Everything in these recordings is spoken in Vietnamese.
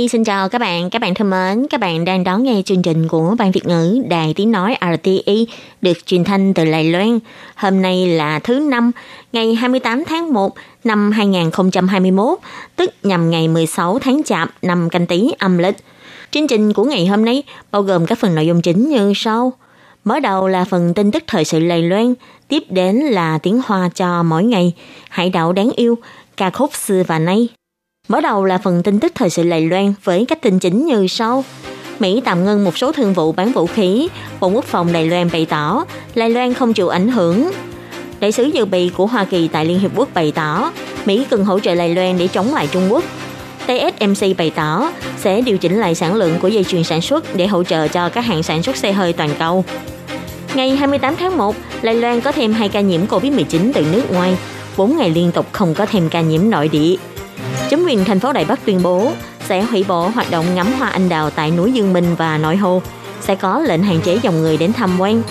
Nhi xin chào các bạn, các bạn thân mến, các bạn đang đón nghe chương trình của Ban Việt ngữ Đài Tiếng Nói RTI được truyền thanh từ Lài Loan. Hôm nay là thứ năm, ngày 28 tháng 1 năm 2021, tức nhằm ngày 16 tháng Chạp năm canh tí âm lịch. Chương trình của ngày hôm nay bao gồm các phần nội dung chính như sau. Mở đầu là phần tin tức thời sự Lài Loan, tiếp đến là tiếng hoa cho mỗi ngày, hải đảo đáng yêu, ca khúc xưa và nay. Mở đầu là phần tin tức thời sự Lầy Loan với các tin chính như sau. Mỹ tạm ngưng một số thương vụ bán vũ khí, Bộ Quốc phòng Đài Loan bày tỏ Đài Loan không chịu ảnh hưởng. Đại sứ dự bị của Hoa Kỳ tại Liên Hiệp Quốc bày tỏ Mỹ cần hỗ trợ Đài Loan để chống lại Trung Quốc. TSMC bày tỏ sẽ điều chỉnh lại sản lượng của dây chuyền sản xuất để hỗ trợ cho các hãng sản xuất xe hơi toàn cầu. Ngày 28 tháng 1, Đài Loan có thêm 2 ca nhiễm COVID-19 từ nước ngoài, 4 ngày liên tục không có thêm ca nhiễm nội địa. Chính quyền thành phố Đài Bắc tuyên bố sẽ hủy bỏ hoạt động ngắm hoa anh đào tại núi Dương Minh và Nội Hồ, sẽ có lệnh hạn chế dòng người đến tham quan.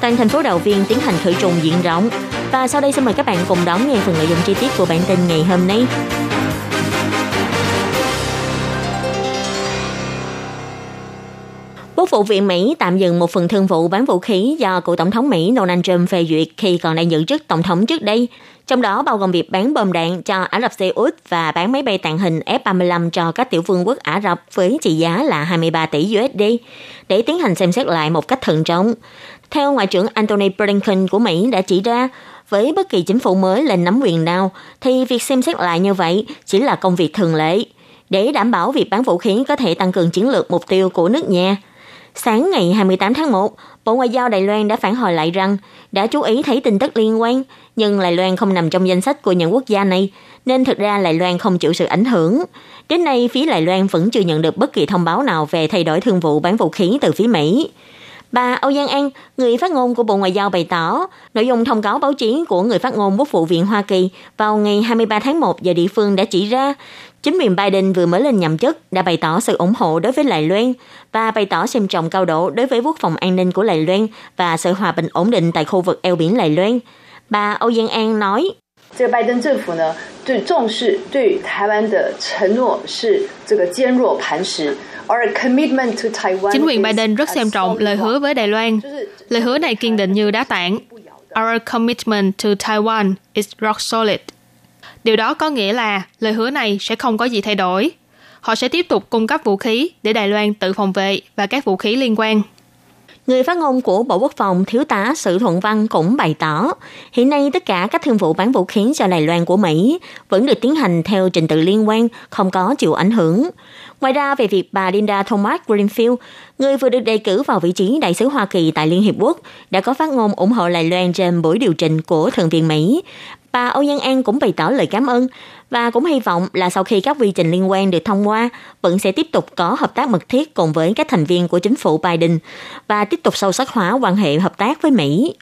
Toàn thành phố Đầu Viên tiến hành khử trùng diện rộng. Và sau đây xin mời các bạn cùng đón nghe phần nội dung chi tiết của bản tin ngày hôm nay. Quốc vụ viện Mỹ tạm dừng một phần thương vụ bán vũ khí do cựu tổng thống Mỹ Donald Trump phê duyệt khi còn đang giữ chức tổng thống trước đây, trong đó bao gồm việc bán bom đạn cho Ả Rập Xê Út và bán máy bay tàng hình F-35 cho các tiểu vương quốc Ả Rập với trị giá là 23 tỷ USD để tiến hành xem xét lại một cách thận trọng. Theo Ngoại trưởng Antony Blinken của Mỹ đã chỉ ra, với bất kỳ chính phủ mới lên nắm quyền nào, thì việc xem xét lại như vậy chỉ là công việc thường lệ. Để đảm bảo việc bán vũ khí có thể tăng cường chiến lược mục tiêu của nước nhà, Sáng ngày 28 tháng 1, Bộ Ngoại giao Đài Loan đã phản hồi lại rằng đã chú ý thấy tin tức liên quan, nhưng Đài Loan không nằm trong danh sách của những quốc gia này, nên thực ra Đài Loan không chịu sự ảnh hưởng. Đến nay, phía Đài Loan vẫn chưa nhận được bất kỳ thông báo nào về thay đổi thương vụ bán vũ khí từ phía Mỹ. Bà Âu Giang An, người phát ngôn của Bộ Ngoại giao bày tỏ, nội dung thông cáo báo chí của người phát ngôn Quốc vụ viện Hoa Kỳ vào ngày 23 tháng 1 giờ địa phương đã chỉ ra, chính quyền Biden vừa mới lên nhậm chức đã bày tỏ sự ủng hộ đối với Đài Loan và bày tỏ xem trọng cao độ đối với quốc phòng an ninh của Đài Loan và sự hòa bình ổn định tại khu vực eo biển Đài Loan. Bà Âu Giang An nói, 这个拜登政府呢，最重视对于台湾的承诺是这个坚若磐石。 Chính quyền Biden rất xem trọng lời hứa với Đài Loan. Lời hứa này kiên định như đá tảng. Our commitment to Taiwan is rock solid. Điều đó có nghĩa là lời hứa này sẽ không có gì thay đổi. Họ sẽ tiếp tục cung cấp vũ khí để Đài Loan tự phòng vệ và các vũ khí liên quan. Người phát ngôn của Bộ Quốc phòng Thiếu tá Sử Thuận Văn cũng bày tỏ, hiện nay tất cả các thương vụ bán vũ khí cho Đài Loan của Mỹ vẫn được tiến hành theo trình tự liên quan, không có chịu ảnh hưởng. Ngoài ra, về việc bà Linda Thomas Greenfield, người vừa được đề cử vào vị trí đại sứ Hoa Kỳ tại Liên Hiệp Quốc, đã có phát ngôn ủng hộ Đài Loan trên buổi điều trình của Thượng viện Mỹ. Bà Âu Giang An cũng bày tỏ lời cảm ơn và cũng hy vọng là sau khi các quy trình liên quan được thông qua, vẫn sẽ tiếp tục có hợp tác mật thiết cùng với các thành viên của chính phủ Biden và tiếp tục sâu sắc hóa quan hệ hợp tác với Mỹ.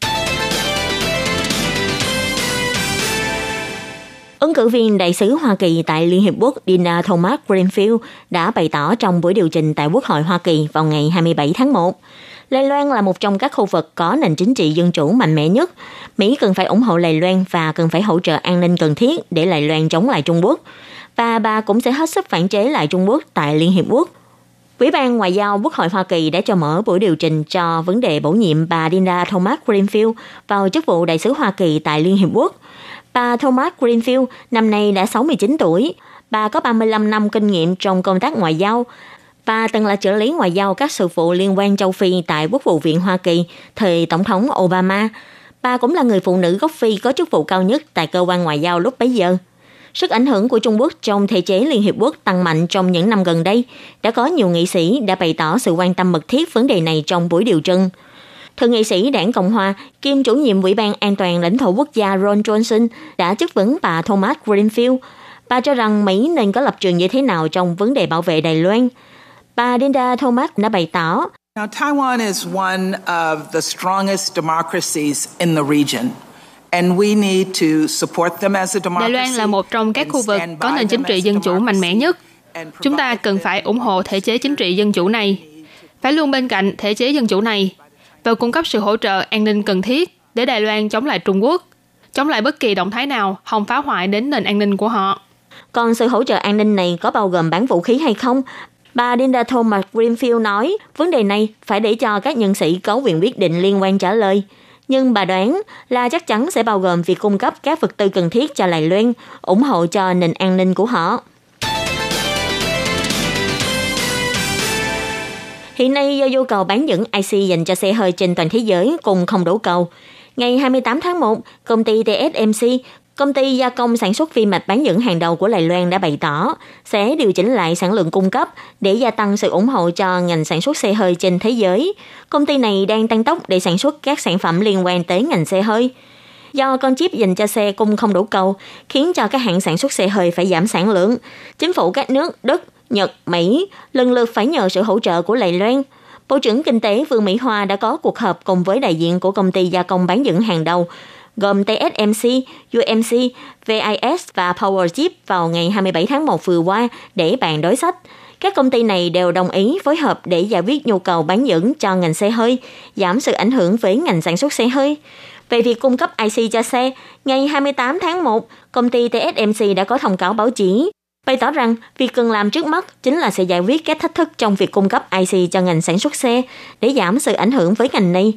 Ứng cử viên đại sứ Hoa Kỳ tại Liên Hiệp Quốc Dina Thomas Greenfield đã bày tỏ trong buổi điều trình tại Quốc hội Hoa Kỳ vào ngày 27 tháng 1. Đài Loan là một trong các khu vực có nền chính trị dân chủ mạnh mẽ nhất. Mỹ cần phải ủng hộ Đài Loan và cần phải hỗ trợ an ninh cần thiết để Đài Loan chống lại Trung Quốc. Và bà cũng sẽ hết sức phản chế lại Trung Quốc tại Liên Hiệp Quốc. Ủy ban Ngoại giao Quốc hội Hoa Kỳ đã cho mở buổi điều trình cho vấn đề bổ nhiệm bà Dinda Thomas Greenfield vào chức vụ đại sứ Hoa Kỳ tại Liên Hiệp Quốc. Bà Thomas Greenfield năm nay đã 69 tuổi. Bà có 35 năm kinh nghiệm trong công tác ngoại giao bà từng là trợ lý ngoại giao các sự vụ liên quan châu Phi tại Quốc vụ viện Hoa Kỳ thời Tổng thống Obama. Bà cũng là người phụ nữ gốc Phi có chức vụ cao nhất tại cơ quan ngoại giao lúc bấy giờ. Sức ảnh hưởng của Trung Quốc trong thể chế Liên Hiệp Quốc tăng mạnh trong những năm gần đây. Đã có nhiều nghị sĩ đã bày tỏ sự quan tâm mật thiết vấn đề này trong buổi điều trưng. Thượng nghị sĩ đảng Cộng Hòa, kiêm chủ nhiệm Ủy ban An toàn lãnh thổ quốc gia Ron Johnson đã chất vấn bà Thomas Greenfield. Bà cho rằng Mỹ nên có lập trường như thế nào trong vấn đề bảo vệ Đài Loan. Bà Linda Thomas đã bày tỏ. Now, Taiwan is one of the strongest democracies in the region. Đài Loan là một trong các khu vực có nền chính trị dân chủ mạnh mẽ nhất. Chúng ta cần phải ủng hộ thể chế chính trị dân chủ này, phải luôn bên cạnh thể chế dân chủ này và cung cấp sự hỗ trợ an ninh cần thiết để Đài Loan chống lại Trung Quốc, chống lại bất kỳ động thái nào không phá hoại đến nền an ninh của họ. Còn sự hỗ trợ an ninh này có bao gồm bán vũ khí hay không? Bà Linda Thomas Greenfield nói, vấn đề này phải để cho các nhân sĩ có quyền quyết định liên quan trả lời. Nhưng bà đoán là chắc chắn sẽ bao gồm việc cung cấp các vật tư cần thiết cho Lài Loan, ủng hộ cho nền an ninh của họ. Hiện nay do nhu cầu bán dẫn IC dành cho xe hơi trên toàn thế giới cùng không đủ cầu. Ngày 28 tháng 1, công ty TSMC, công ty gia công sản xuất vi mạch bán dẫn hàng đầu của Đài Loan đã bày tỏ sẽ điều chỉnh lại sản lượng cung cấp để gia tăng sự ủng hộ cho ngành sản xuất xe hơi trên thế giới. Công ty này đang tăng tốc để sản xuất các sản phẩm liên quan tới ngành xe hơi. Do con chip dành cho xe cung không đủ cầu, khiến cho các hãng sản xuất xe hơi phải giảm sản lượng. Chính phủ các nước Đức, Nhật, Mỹ lần lượt phải nhờ sự hỗ trợ của Đài Loan. Bộ trưởng Kinh tế Vương Mỹ Hoa đã có cuộc họp cùng với đại diện của công ty gia công bán dẫn hàng đầu, gồm TSMC, UMC, VIS và PowerChip vào ngày 27 tháng 1 vừa qua để bàn đối sách. Các công ty này đều đồng ý phối hợp để giải quyết nhu cầu bán dẫn cho ngành xe hơi, giảm sự ảnh hưởng với ngành sản xuất xe hơi. Về việc cung cấp IC cho xe, ngày 28 tháng 1, công ty TSMC đã có thông cáo báo chí bày tỏ rằng việc cần làm trước mắt chính là sẽ giải quyết các thách thức trong việc cung cấp IC cho ngành sản xuất xe để giảm sự ảnh hưởng với ngành này.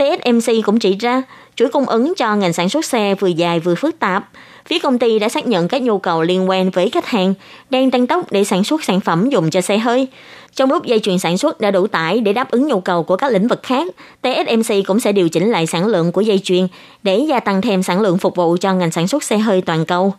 TSMC cũng chỉ ra, chuỗi cung ứng cho ngành sản xuất xe vừa dài vừa phức tạp. Phía công ty đã xác nhận các nhu cầu liên quan với khách hàng, đang tăng tốc để sản xuất sản phẩm dùng cho xe hơi. Trong lúc dây chuyền sản xuất đã đủ tải để đáp ứng nhu cầu của các lĩnh vực khác, TSMC cũng sẽ điều chỉnh lại sản lượng của dây chuyền để gia tăng thêm sản lượng phục vụ cho ngành sản xuất xe hơi toàn cầu.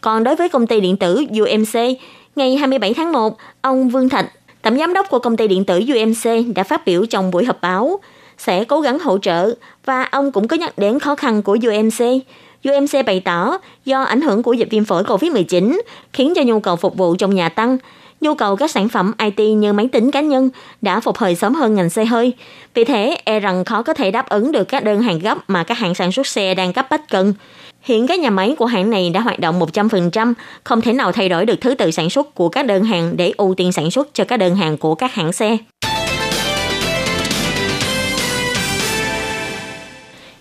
Còn đối với công ty điện tử UMC, ngày 27 tháng 1, ông Vương Thạch, tổng giám đốc của công ty điện tử UMC đã phát biểu trong buổi họp báo sẽ cố gắng hỗ trợ và ông cũng có nhắc đến khó khăn của UMC. UMC bày tỏ do ảnh hưởng của dịch viêm phổi COVID-19 khiến cho nhu cầu phục vụ trong nhà tăng, nhu cầu các sản phẩm IT như máy tính cá nhân đã phục hồi sớm hơn ngành xe hơi. Vì thế, e rằng khó có thể đáp ứng được các đơn hàng gấp mà các hãng sản xuất xe đang cấp bách cần. Hiện các nhà máy của hãng này đã hoạt động 100%, không thể nào thay đổi được thứ tự sản xuất của các đơn hàng để ưu tiên sản xuất cho các đơn hàng của các hãng xe.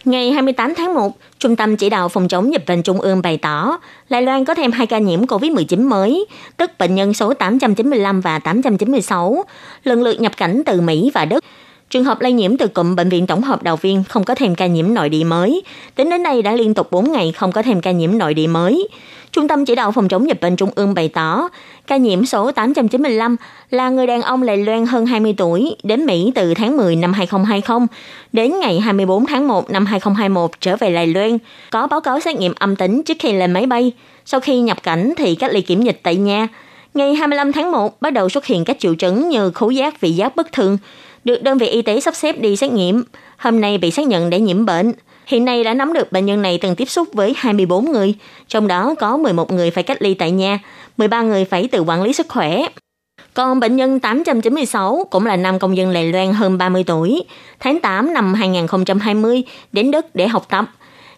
Ngày 28 tháng 1, Trung tâm Chỉ đạo Phòng chống dịch bệnh Trung ương bày tỏ, Lai Loan có thêm hai ca nhiễm COVID-19 mới, tức bệnh nhân số 895 và 896, lần lượt nhập cảnh từ Mỹ và Đức. Trường hợp lây nhiễm từ cụm bệnh viện tổng hợp Đào Viên không có thêm ca nhiễm nội địa mới. Tính đến nay đã liên tục 4 ngày không có thêm ca nhiễm nội địa mới. Trung tâm chỉ đạo phòng chống dịch bệnh Trung ương bày tỏ, ca nhiễm số 895 là người đàn ông Lài Loan hơn 20 tuổi đến Mỹ từ tháng 10 năm 2020 đến ngày 24 tháng 1 năm 2021 trở về Lài Loan, có báo cáo xét nghiệm âm tính trước khi lên máy bay. Sau khi nhập cảnh thì cách ly kiểm dịch tại nhà. Ngày 25 tháng 1 bắt đầu xuất hiện các triệu chứng như khứu giác vị giác bất thường, được đơn vị y tế sắp xếp đi xét nghiệm. Hôm nay bị xác nhận để nhiễm bệnh. Hiện nay đã nắm được bệnh nhân này từng tiếp xúc với 24 người, trong đó có 11 người phải cách ly tại nhà, 13 người phải tự quản lý sức khỏe. Còn bệnh nhân 896 cũng là nam công dân Lài Loan hơn 30 tuổi, tháng 8 năm 2020 đến Đức để học tập.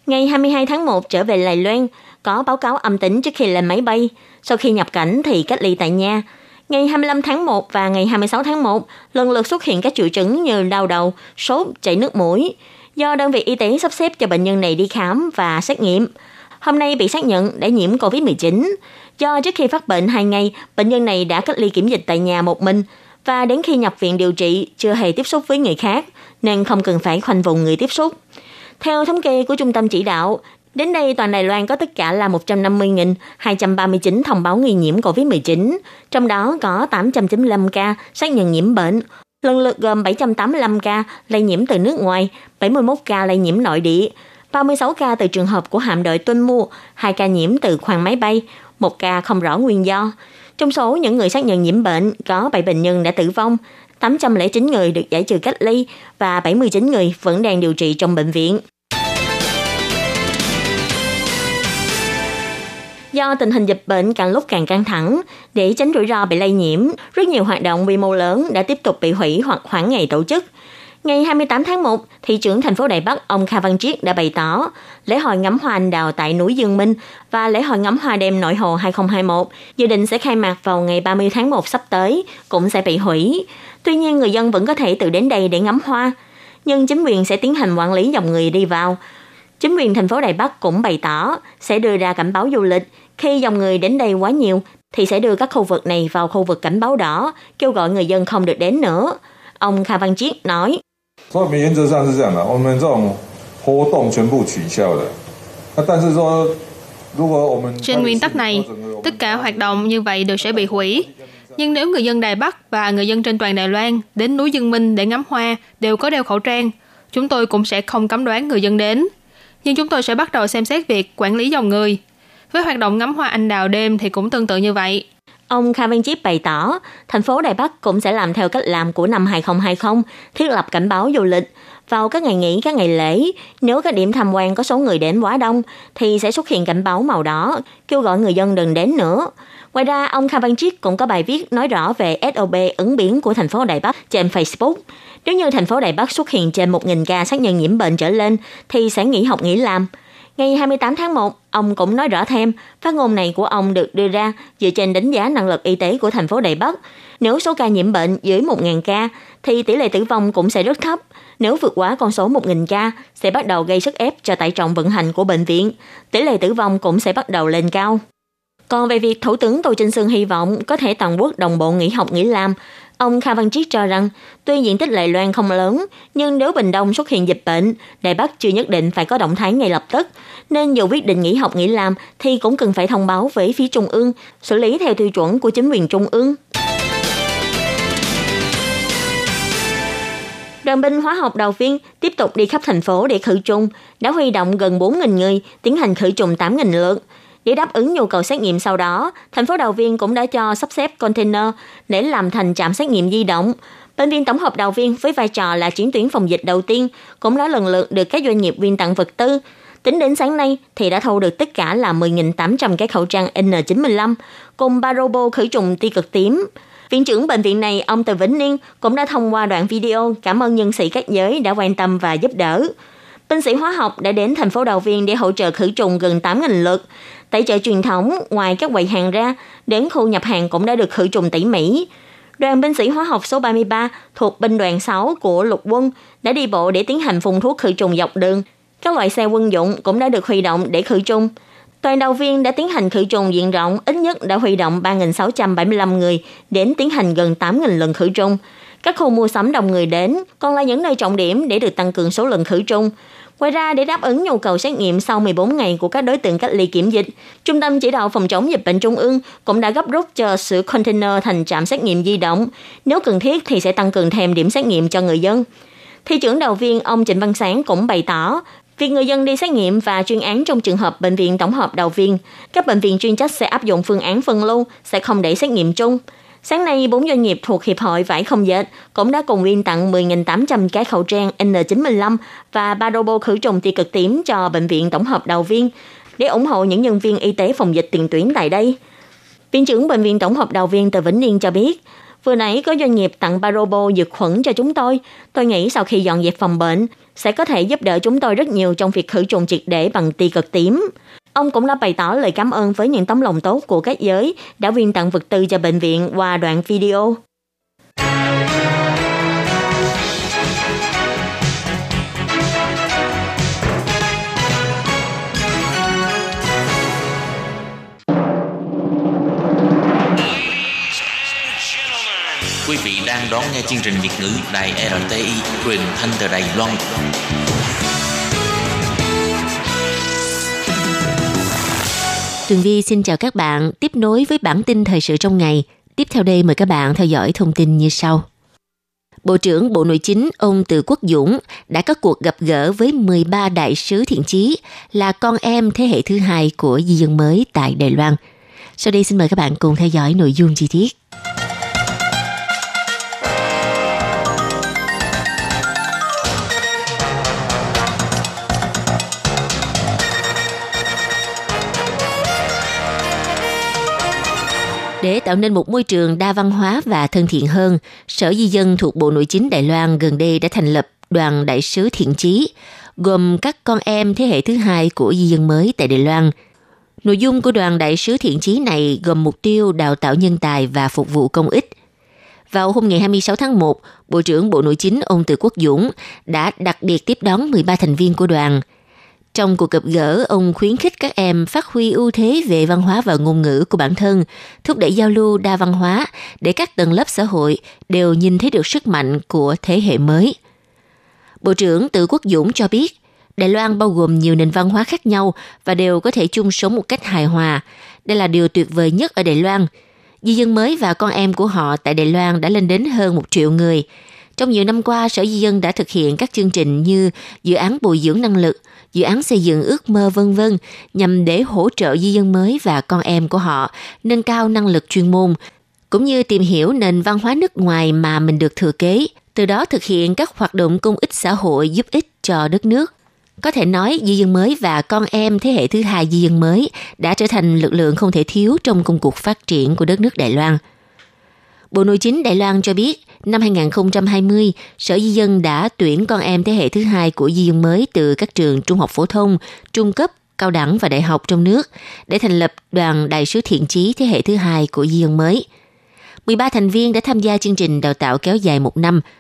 Ngày 22 tháng 1 trở về Lài Loan, có báo cáo âm tính trước khi lên máy bay. Sau khi nhập cảnh thì cách ly tại nhà. Ngày 25 tháng 1 và ngày 26 tháng 1 lần lượt xuất hiện các triệu chứng như đau đầu, sốt, chảy nước mũi. Do đơn vị y tế sắp xếp cho bệnh nhân này đi khám và xét nghiệm. Hôm nay bị xác nhận đã nhiễm COVID-19. Do trước khi phát bệnh 2 ngày, bệnh nhân này đã cách ly kiểm dịch tại nhà một mình và đến khi nhập viện điều trị chưa hề tiếp xúc với người khác nên không cần phải khoanh vùng người tiếp xúc. Theo thống kê của Trung tâm Chỉ đạo, Đến đây, toàn Đài Loan có tất cả là 150.239 thông báo nghi nhiễm COVID-19, trong đó có 895 ca xác nhận nhiễm bệnh, lần lượt gồm 785 ca lây nhiễm từ nước ngoài, 71 ca lây nhiễm nội địa, 36 ca từ trường hợp của hạm đội tuân mua, 2 ca nhiễm từ khoang máy bay, 1 ca không rõ nguyên do. Trong số những người xác nhận nhiễm bệnh, có 7 bệnh nhân đã tử vong, 809 người được giải trừ cách ly và 79 người vẫn đang điều trị trong bệnh viện. Do tình hình dịch bệnh càng lúc càng căng thẳng, để tránh rủi ro bị lây nhiễm, rất nhiều hoạt động quy mô lớn đã tiếp tục bị hủy hoặc hoãn ngày tổ chức. Ngày 28 tháng 1, thị trưởng thành phố Đài Bắc ông Kha Văn Triết đã bày tỏ lễ hội ngắm hoa anh đào tại núi Dương Minh và lễ hội ngắm hoa đêm nội hồ 2021 dự định sẽ khai mạc vào ngày 30 tháng 1 sắp tới cũng sẽ bị hủy. Tuy nhiên người dân vẫn có thể tự đến đây để ngắm hoa, nhưng chính quyền sẽ tiến hành quản lý dòng người đi vào. Chính quyền thành phố Đài Bắc cũng bày tỏ sẽ đưa ra cảnh báo du lịch khi dòng người đến đây quá nhiều thì sẽ đưa các khu vực này vào khu vực cảnh báo đỏ, kêu gọi người dân không được đến nữa. Ông Kha Văn Chiết nói. Trên nguyên tắc này, tất cả hoạt động như vậy đều sẽ bị hủy. Nhưng nếu người dân Đài Bắc và người dân trên toàn Đài Loan đến núi Dương Minh để ngắm hoa đều có đeo khẩu trang, chúng tôi cũng sẽ không cấm đoán người dân đến. Nhưng chúng tôi sẽ bắt đầu xem xét việc quản lý dòng người. Với hoạt động ngắm hoa anh đào đêm thì cũng tương tự như vậy. Ông Kha Văn Chip bày tỏ, thành phố Đài Bắc cũng sẽ làm theo cách làm của năm 2020, thiết lập cảnh báo du lịch. Vào các ngày nghỉ, các ngày lễ, nếu các điểm tham quan có số người đến quá đông, thì sẽ xuất hiện cảnh báo màu đỏ, kêu gọi người dân đừng đến nữa. Ngoài ra, ông Kha Văn Chiết cũng có bài viết nói rõ về SOP ứng biến của thành phố Đài Bắc trên Facebook. Nếu như thành phố Đài Bắc xuất hiện trên 1.000 ca xác nhận nhiễm bệnh trở lên, thì sẽ nghỉ học nghỉ làm. Ngày 28 tháng 1, ông cũng nói rõ thêm, phát ngôn này của ông được đưa ra dựa trên đánh giá năng lực y tế của thành phố Đài Bắc. Nếu số ca nhiễm bệnh dưới 1.000 ca, thì tỷ lệ tử vong cũng sẽ rất thấp. Nếu vượt quá con số 1.000 ca, sẽ bắt đầu gây sức ép cho tải trọng vận hành của bệnh viện. Tỷ lệ tử vong cũng sẽ bắt đầu lên cao. Còn về việc Thủ tướng Tô Trinh Sương hy vọng có thể toàn quốc đồng bộ nghỉ học nghỉ làm, Ông Kha Văn Triết cho rằng, tuy diện tích Đài Loan không lớn, nhưng nếu Bình Đông xuất hiện dịch bệnh, Đài Bắc chưa nhất định phải có động thái ngay lập tức. Nên dù quyết định nghỉ học nghỉ làm thì cũng cần phải thông báo với phía Trung ương, xử lý theo tiêu chuẩn của chính quyền Trung ương. Đoàn binh hóa học đầu viên tiếp tục đi khắp thành phố để khử trùng, đã huy động gần 4.000 người tiến hành khử trùng 8.000 lượt. Để đáp ứng nhu cầu xét nghiệm sau đó, thành phố Đào Viên cũng đã cho sắp xếp container để làm thành trạm xét nghiệm di động. Bệnh viện tổng hợp Đào Viên với vai trò là chiến tuyến phòng dịch đầu tiên cũng đã lần lượt được các doanh nghiệp viên tặng vật tư. Tính đến sáng nay thì đã thu được tất cả là 10.800 cái khẩu trang N95 cùng ba robot khử trùng ti cực tím. Viện trưởng bệnh viện này, ông Từ Vĩnh Niên, cũng đã thông qua đoạn video cảm ơn nhân sĩ các giới đã quan tâm và giúp đỡ. Binh sĩ hóa học đã đến thành phố Đào Viên để hỗ trợ khử trùng gần 8.000 lượt. Tại chợ truyền thống, ngoài các quầy hàng ra, đến khu nhập hàng cũng đã được khử trùng tỉ mỉ. Đoàn binh sĩ hóa học số 33 thuộc binh đoàn 6 của lục quân đã đi bộ để tiến hành phun thuốc khử trùng dọc đường. Các loại xe quân dụng cũng đã được huy động để khử trùng. Toàn đầu viên đã tiến hành khử trùng diện rộng, ít nhất đã huy động 3.675 người đến tiến hành gần 8.000 lần khử trùng. Các khu mua sắm đông người đến còn là những nơi trọng điểm để được tăng cường số lượng khử trùng. Ngoài ra, để đáp ứng nhu cầu xét nghiệm sau 14 ngày của các đối tượng cách ly kiểm dịch, Trung tâm Chỉ đạo Phòng chống dịch bệnh Trung ương cũng đã gấp rút cho sửa container thành trạm xét nghiệm di động. Nếu cần thiết thì sẽ tăng cường thêm điểm xét nghiệm cho người dân. Thị trưởng đầu viên ông Trịnh Văn Sáng cũng bày tỏ, Việc người dân đi xét nghiệm và chuyên án trong trường hợp bệnh viện tổng hợp đầu viên, các bệnh viện chuyên trách sẽ áp dụng phương án phân lưu, sẽ không để xét nghiệm chung. Sáng nay, bốn doanh nghiệp thuộc Hiệp hội Vải Không Dệt cũng đã cùng viên tặng 10.800 cái khẩu trang N95 và ba robot khử trùng tia cực tím cho Bệnh viện Tổng hợp Đầu Viên để ủng hộ những nhân viên y tế phòng dịch tiền tuyến tại đây. Viện trưởng Bệnh viện Tổng hợp Đầu Viên Từ Vĩnh Niên cho biết, vừa nãy có doanh nghiệp tặng ba robot dược khuẩn cho chúng tôi. Tôi nghĩ sau khi dọn dẹp phòng bệnh, sẽ có thể giúp đỡ chúng tôi rất nhiều trong việc khử trùng triệt để bằng tia cực tím. Ông cũng đã bày tỏ lời cảm ơn với những tấm lòng tốt của các giới đã viên tặng vật tư cho bệnh viện qua đoạn video. Quý vị đang đón nghe chương trình Việt ngữ Đài RTI truyền thanh từ Đài Loan. Tường Vi xin chào các bạn, tiếp nối với bản tin thời sự trong ngày. Tiếp theo đây mời các bạn theo dõi thông tin như sau. Bộ trưởng Bộ Nội chính ông Từ Quốc Dũng đã có cuộc gặp gỡ với 13 đại sứ thiện chí là con em thế hệ thứ hai của di dân mới tại Đài Loan. Sau đây xin mời các bạn cùng theo dõi nội dung chi tiết. Để tạo nên một môi trường đa văn hóa và thân thiện hơn, Sở Di dân thuộc Bộ Nội chính Đài Loan gần đây đã thành lập đoàn đại sứ thiện chí, gồm các con em thế hệ thứ hai của di dân mới tại Đài Loan. Nội dung của đoàn đại sứ thiện chí này gồm mục tiêu đào tạo nhân tài và phục vụ công ích. Vào hôm ngày 26 tháng 1, Bộ trưởng Bộ Nội chính ông Từ Quốc Dũng đã đặc biệt tiếp đón 13 thành viên của đoàn. Trong cuộc gặp gỡ, ông khuyến khích các em phát huy ưu thế về văn hóa và ngôn ngữ của bản thân, thúc đẩy giao lưu đa văn hóa để các tầng lớp xã hội đều nhìn thấy được sức mạnh của thế hệ mới – Bộ trưởng Tự Quốc Dũng cho biết, Đài Loan bao gồm nhiều nền văn hóa khác nhau và đều có thể chung sống một cách hài hòa. Đây là điều tuyệt vời nhất ở Đài Loan. Di dân mới và con em của họ tại Đài Loan đã lên đến hơn một triệu người. Trong nhiều năm qua, Sở Di dân đã thực hiện các chương trình như dự án bồi dưỡng năng lực, dự án xây dựng ước mơ vân vân nhằm để hỗ trợ di dân mới và con em của họ nâng cao năng lực chuyên môn cũng như tìm hiểu nền văn hóa nước ngoài mà mình được thừa kế từ đó thực hiện các hoạt động công ích xã hội giúp ích cho đất nước. Có thể nói di dân mới và con em thế hệ thứ hai di dân mới đã trở thành lực lượng không thể thiếu trong công cuộc phát triển của đất nước Đài Loan. Bộ Nội chính Đài Loan cho biết, năm 2020, Sở Di dân đã tuyển con em thế hệ thứ hai của di dân mới từ các trường trung học phổ thông, trung cấp, cao đẳng và đại học trong nước để thành lập đoàn đại sứ thiện chí thế hệ thứ hai của di dân mới. 13 thành viên đã tham gia chương trình đào tạo kéo dài một năm –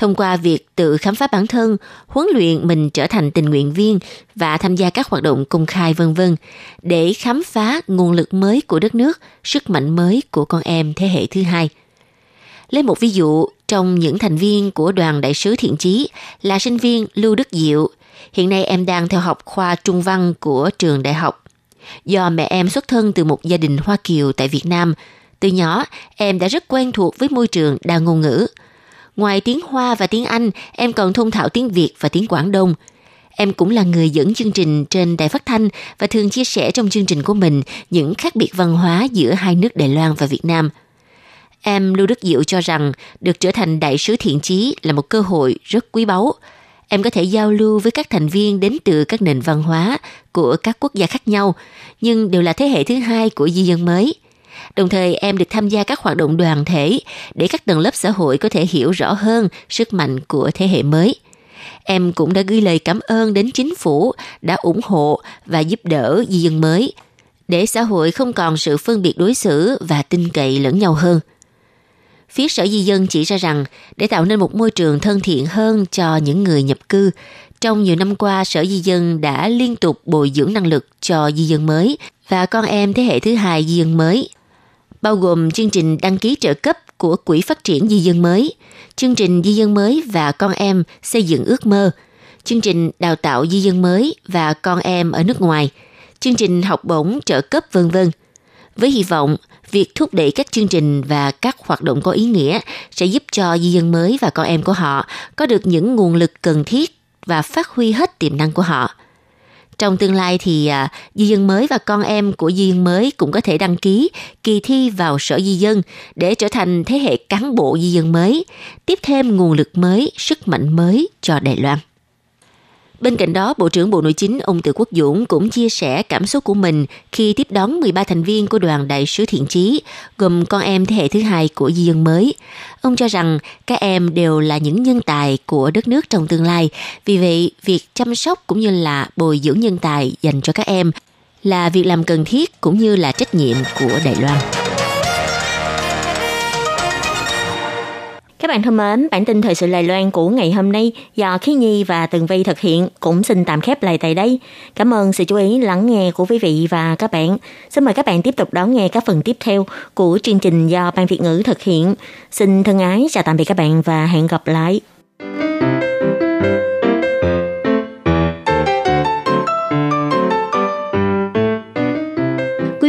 thông qua việc tự khám phá bản thân, huấn luyện mình trở thành tình nguyện viên và tham gia các hoạt động công khai vân vân để khám phá nguồn lực mới của đất nước, sức mạnh mới của con em thế hệ thứ hai. Lấy một ví dụ, trong những thành viên của đoàn đại sứ thiện chí là sinh viên Lưu Đức Diệu. Hiện nay em đang theo học khoa trung văn của trường đại học. Do mẹ em xuất thân từ một gia đình Hoa Kiều tại Việt Nam, từ nhỏ em đã rất quen thuộc với môi trường đa ngôn ngữ – Ngoài tiếng Hoa và tiếng Anh, em còn thông thạo tiếng Việt và tiếng Quảng Đông. Em cũng là người dẫn chương trình trên đài phát thanh và thường chia sẻ trong chương trình của mình những khác biệt văn hóa giữa hai nước Đài Loan và Việt Nam. Em Lưu Đức Diệu cho rằng được trở thành đại sứ thiện chí là một cơ hội rất quý báu. Em có thể giao lưu với các thành viên đến từ các nền văn hóa của các quốc gia khác nhau, nhưng đều là thế hệ thứ hai của di dân mới – Đồng thời em được tham gia các hoạt động đoàn thể để các tầng lớp xã hội có thể hiểu rõ hơn sức mạnh của thế hệ mới. Em cũng đã gửi lời cảm ơn đến chính phủ đã ủng hộ và giúp đỡ di dân mới để xã hội không còn sự phân biệt đối xử và tin cậy lẫn nhau hơn. Phía Sở Di dân chỉ ra rằng để tạo nên một môi trường thân thiện hơn cho những người nhập cư, trong nhiều năm qua Sở Di dân đã liên tục bồi dưỡng năng lực cho di dân mới và con em thế hệ thứ hai di dân mới bao gồm chương trình đăng ký trợ cấp của Quỹ Phát triển Di dân mới, chương trình Di dân mới và con em xây dựng ước mơ, chương trình đào tạo di dân mới và con em ở nước ngoài, chương trình học bổng trợ cấp vân vân. Với hy vọng, việc thúc đẩy các chương trình và các hoạt động có ý nghĩa sẽ giúp cho di dân mới và con em của họ có được những nguồn lực cần thiết và phát huy hết tiềm năng của họ. Trong tương lai thì à, di dân mới và con em của di dân mới cũng có thể đăng ký kỳ thi vào sở di dân để trở thành thế hệ cán bộ di dân mới, tiếp thêm nguồn lực mới, sức mạnh mới cho Đài Loan. Bên cạnh đó, Bộ trưởng Bộ Nội chính ông Từ Quốc Dũng cũng chia sẻ cảm xúc của mình khi tiếp đón 13 thành viên của đoàn đại sứ thiện chí, gồm con em thế hệ thứ hai của di dân mới. Ông cho rằng các em đều là những nhân tài của đất nước trong tương lai, vì vậy việc chăm sóc cũng như là bồi dưỡng nhân tài dành cho các em là việc làm cần thiết cũng như là trách nhiệm của Đài Loan. Các bạn thân mến, bản tin thời sự Lài Loan của ngày hôm nay do Khí Nhi và Tường Vi thực hiện cũng xin tạm khép lại tại đây. Cảm ơn sự chú ý lắng nghe của quý vị và các bạn. Xin mời các bạn tiếp tục đón nghe các phần tiếp theo của chương trình do Ban Việt ngữ thực hiện. Xin thân ái chào tạm biệt các bạn và hẹn gặp lại.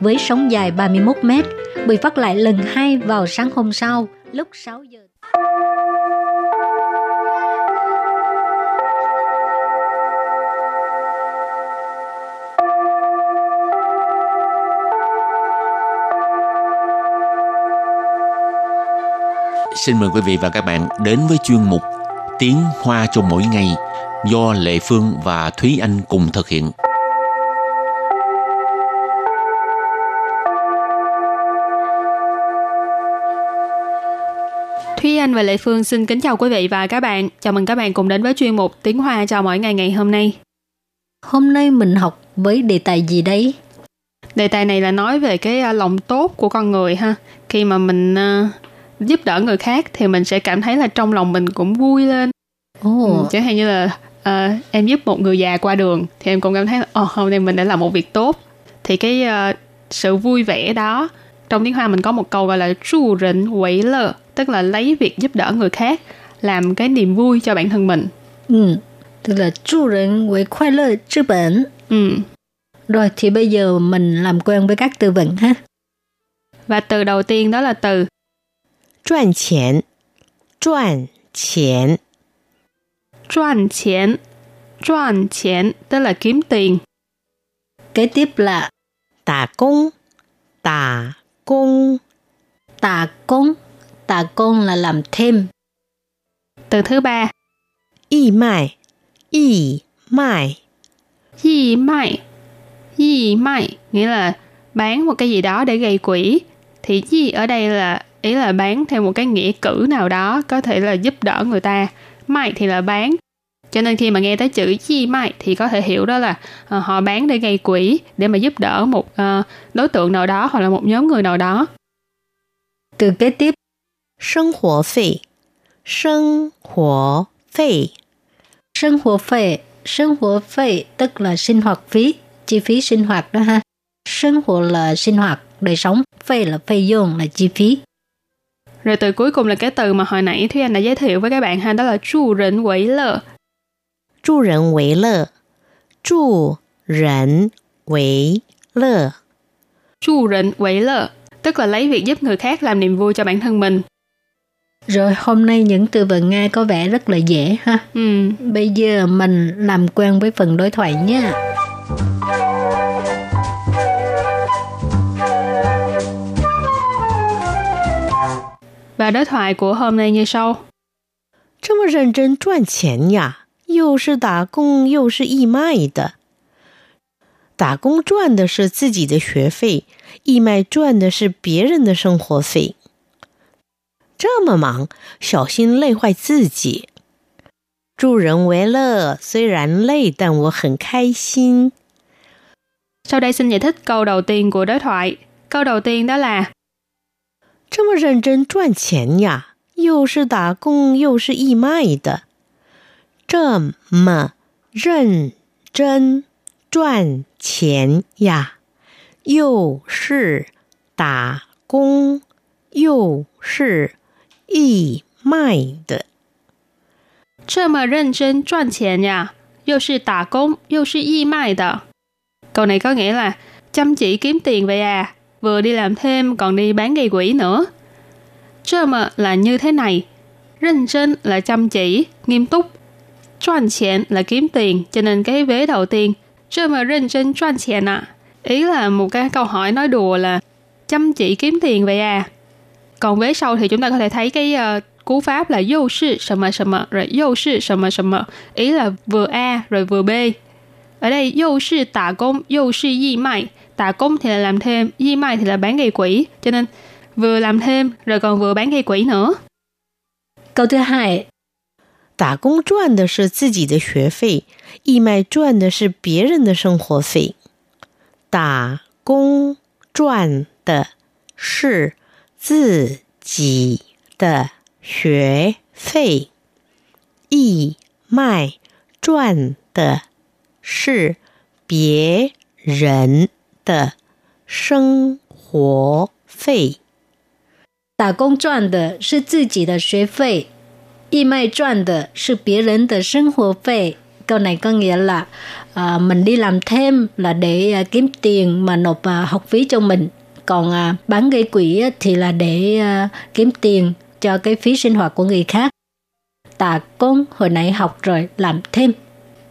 với sóng dài 31 mét, bị phát lại lần hai vào sáng hôm sau lúc 6 giờ. Xin mời quý vị và các bạn đến với chuyên mục Tiếng Hoa cho mỗi ngày do Lệ Phương và Thúy Anh cùng thực hiện. Thúy Anh và Lệ Phương xin kính chào quý vị và các bạn. Chào mừng các bạn cùng đến với chuyên mục Tiếng Hoa cho mỗi ngày ngày hôm nay. Hôm nay mình học với đề tài gì đấy? Đề tài này là nói về cái à, lòng tốt của con người ha. Khi mà mình uh, giúp đỡ người khác thì mình sẽ cảm thấy là trong lòng mình cũng vui lên. Oh. Ừ, chẳng hạn như là uh, em giúp một người già qua đường thì em cũng cảm thấy là oh, hôm nay mình đã làm một việc tốt. Thì cái uh, sự vui vẻ đó trong tiếng Hoa mình có một câu gọi là chu rỉnh quỷ lơ tức là lấy việc giúp đỡ người khác làm cái niềm vui cho bản thân mình. Ừ, tức là chu rừng với khoai lơ chứ bẩn. Ừ. Rồi thì bây giờ mình làm quen với các từ vựng ha. Và từ đầu tiên đó là từ Chuyển tiền Chuyển tiền Chuyển tiền Chuyển tiền tức là kiếm tiền. Kế tiếp là Tà công Tà công Tà công tà công là làm thêm. Từ thứ ba, y mại, y mại, y mại, y mại nghĩa là bán một cái gì đó để gây quỹ. Thì gì ở đây là ý là bán theo một cái nghĩa cử nào đó có thể là giúp đỡ người ta. Mại thì là bán, cho nên khi mà nghe tới chữ chi mại thì có thể hiểu đó là uh, họ bán để gây quỹ để mà giúp đỡ một uh, đối tượng nào đó hoặc là một nhóm người nào đó từ kế tiếp 生活费，生活费， sinh hoạt phí. Sinh hoạt phí tức là sinh hoạt phí, chi phí sinh hoạt đó ha. Sinh hoạt là sinh hoạt, đời sống. Phí là phí dùng là chi phí. Rồi từ cuối cùng là cái từ mà hồi nãy Thúy Anh đã giới thiệu với các bạn ha, đó là chu rỉnh quỷ lợ. 助人为乐，助人为乐， Chu rỉnh quỷ lợ, tức là lấy việc giúp người khác làm niềm vui cho bản thân mình. Rồi hôm nay những từ vựng Nga có vẻ rất là dễ ha. Ừ, Bây giờ mình làm quen với phần đối thoại nha. và đối thoại của hôm nay như sau. 这么认真赚钱呀，又是打工又是义卖的。打工赚的是自己的学费，义卖赚的是别人的生活费。 这么忙，小心累坏自己。助人为乐，虽然累，但我很开心。 Sau đây xin giải thích câu đầu tiên của đối thoại. Câu đầu tiên đó là 这么认真赚钱呀，又是打工又是义卖的。这么认真赚钱呀，又是打工又是 义卖的。这么认真赚钱呀，又是打工又是义卖的。Câu này có nghĩa là chăm chỉ kiếm tiền vậy à, vừa đi làm thêm còn đi bán gây quỹ nữa. Chơ mà là như thế này,认真là chăm chỉ, nghiêm túc.赚钱là kiếm tiền, cho nên cái vế đầu tiên, chơ mà认真赚钱à. Ý là một cái câu hỏi nói đùa là chăm chỉ kiếm tiền vậy à. Còn vế sau thì chúng ta có thể thấy cái uh, cú pháp là dâu sư sầm mờ sầm mờ rồi dâu sư sầm mờ sầm mờ ý là vừa A rồi vừa B. Ở đây dâu sư tả công, dâu sư y mai. Tả công thì là làm thêm, y mai thì là bán gây quỹ. Cho nên vừa làm thêm rồi còn vừa bán gây quỹ nữa. Câu thứ hai, 打工赚的是自己的学费，义卖赚的是别人的生活费。打工赚的是 自己的学费，义卖赚的是别人的生活费。打工赚的是自己的学费，义卖赚的是别人的生活费。Câu này có nghĩa là à, mình đi làm thêm là để à, kiếm tiền mà nộp à, học phí cho mình. còn à, bán gây quỹ thì là để à, kiếm tiền cho cái phí sinh hoạt của người khác. Tả công hồi nãy học rồi làm thêm.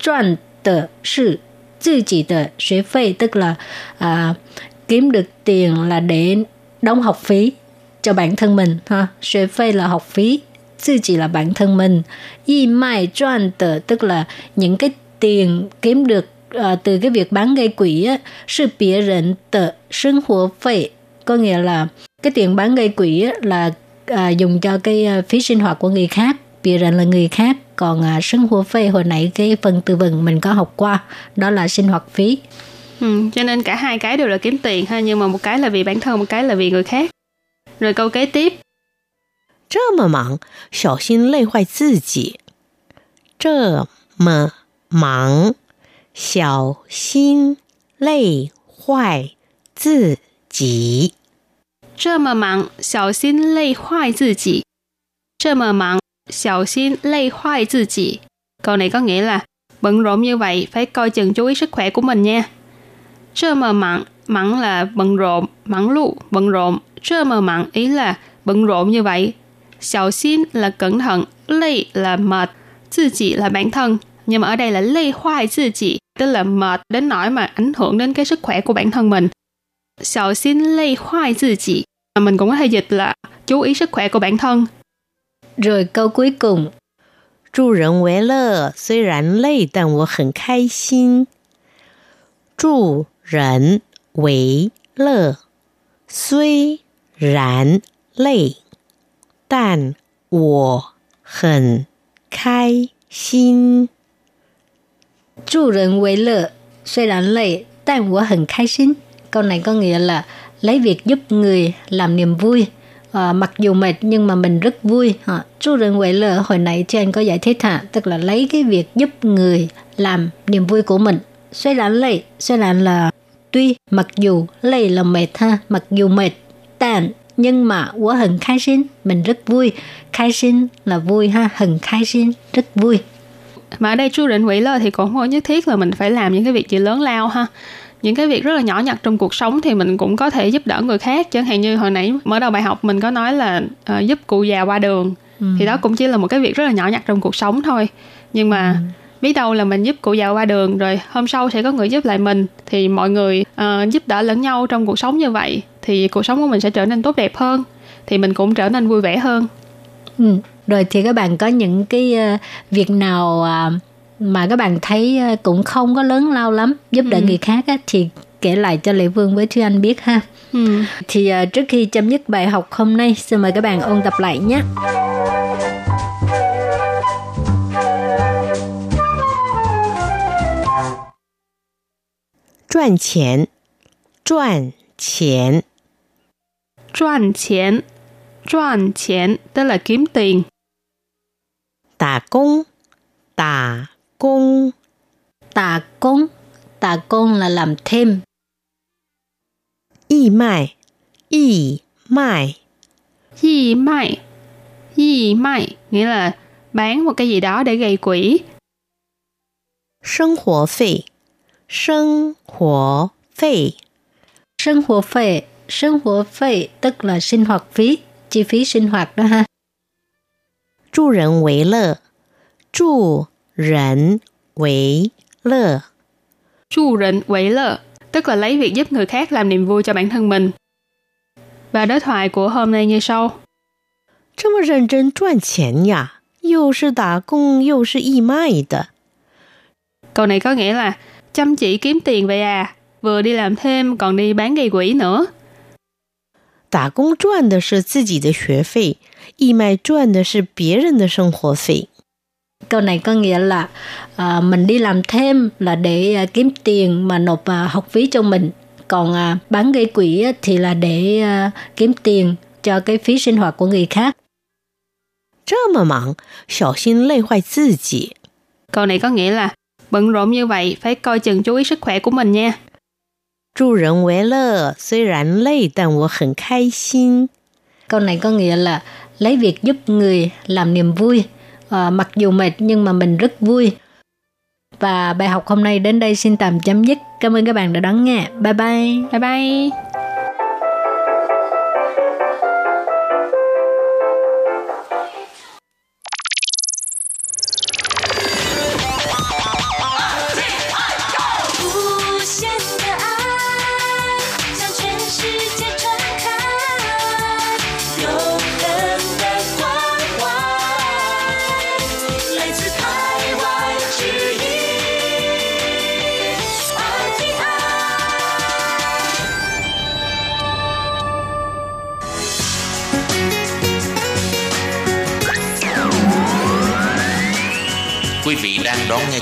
Chuẩn tờ sự tự chỉ tờ thuế phê tức là à, kiếm được tiền là để đóng học phí cho bản thân mình ha. Thuế phê là học phí tự chỉ là bản thân mình. Y mai chuẩn tờ tức là những cái tiền kiếm được à, từ cái việc bán gây quỹ á, sự bịa rịnh tờ sinh hoạt phí có nghĩa là cái tiền bán gây quỹ á, là à, dùng cho cái à, phí sinh hoạt của người khác bịa rịnh là người khác còn à, sinh hoạt phí hồi nãy cái phần từ vựng mình có học qua đó là sinh hoạt phí ừ, cho nên cả hai cái đều là kiếm tiền ha nhưng mà một cái là vì bản thân một cái là vì người khác rồi câu kế tiếp 这么忙，小心累坏自己。这么忙，小心累坏 自己。这么忙，小心累坏自己。这么忙，小心累坏自己。Câu này có nghĩa là bận rộn như vậy phải coi chừng chú ý sức khỏe của mình nha. Trơ mờ mặn, mặn là bận rộn, mặn lụ, bận rộn. Trơ mờ mặn ý là bận rộn như vậy. Xào xin là cẩn thận, lây là mệt, tự chỉ là bản thân. Nhưng mà ở đây là lây hoài tự chỉ, tức là mệt đến nỗi mà ảnh hưởng đến cái sức khỏe của bản thân mình. Xào xin lây hoài tự chỉ, mình cũng có thể dịch là chú ý sức khỏe của bản thân. Rồi câu cuối cùng, 助人为乐，虽然累，但我很开心。助人为乐，虽然累，但我很开心。助人为乐，虽然累，但我很开心。 Câu này có nghĩa là lấy việc giúp người làm niềm vui. À, mặc dù mệt nhưng mà mình rất vui. À, chú rừng quậy lờ hồi nãy trên có giải thích hả? Tức là lấy cái việc giúp người làm niềm vui của mình. Suy lãn lệ, suy lãn là tuy mặc dù lệ là mệt ha, mặc dù mệt, tàn nhưng mà quá hừng khai sinh mình rất vui. Khai sinh là vui ha, hừng khai sinh rất vui. Mà ở đây chú định quỷ lơ thì cũng không nhất thiết là mình phải làm những cái việc gì lớn lao ha những cái việc rất là nhỏ nhặt trong cuộc sống thì mình cũng có thể giúp đỡ người khác chẳng hạn như hồi nãy mở đầu bài học mình có nói là uh, giúp cụ già qua đường ừ. thì đó cũng chỉ là một cái việc rất là nhỏ nhặt trong cuộc sống thôi nhưng mà ừ. biết đâu là mình giúp cụ già qua đường rồi hôm sau sẽ có người giúp lại mình thì mọi người uh, giúp đỡ lẫn nhau trong cuộc sống như vậy thì cuộc sống của mình sẽ trở nên tốt đẹp hơn thì mình cũng trở nên vui vẻ hơn ừ. rồi thì các bạn có những cái uh, việc nào uh, mà các bạn thấy ờ, cũng không có lớn lao lắm giúp đỡ ừ. người khác á, thì kể lại cho Lệ Vương với Thúy Anh biết ha. Ừ. Thì uh, trước khi chấm dứt bài học hôm nay, xin mời các bạn ôn tập lại nhé. Chuyển tiền, chuyển tiền, chuyển tiền, chuyển tiền, tức là kiếm tiền. Đà công, đà công tà công tà công là làm thêm y mai y mai y mai y mai nghĩa là bán một cái gì đó để gây quỹ sinh hoạt phí sinh hoạt phí sinh hoạt phí sinh hoạt phí tức là sinh hoạt phí chi phí sinh hoạt đó ha 助人为乐助 人为乐. Chu rịnh quỷ lợ, tức là lấy việc giúp người khác làm niềm vui cho bản thân mình. Và đối thoại của hôm nay như sau. 这么认真赚钱呀，又是打工又是义卖的。Câu này có nghĩa là chăm chỉ kiếm tiền vậy à, vừa đi làm thêm còn đi bán gây quỹ nữa. 打工赚的是自己的学费，义卖赚的是别人的生活费。 câu này có nghĩa là à, mình đi làm thêm là để à, kiếm tiền mà nộp à, học phí cho mình còn à, bán gây quỹ thì là để à, kiếm tiền cho cái phí sinh hoạt của người khác. 这么忙，小心累坏自己。Câu này có nghĩa là bận rộn như vậy phải coi chừng chú ý sức khỏe của mình nha. 助人为乐，虽然累，但我很开心。Câu này có nghĩa là lấy việc giúp người làm niềm vui à, mặc dù mệt nhưng mà mình rất vui. Và bài học hôm nay đến đây xin tạm chấm dứt. Cảm ơn các bạn đã đón nghe. Bye bye. Bye bye.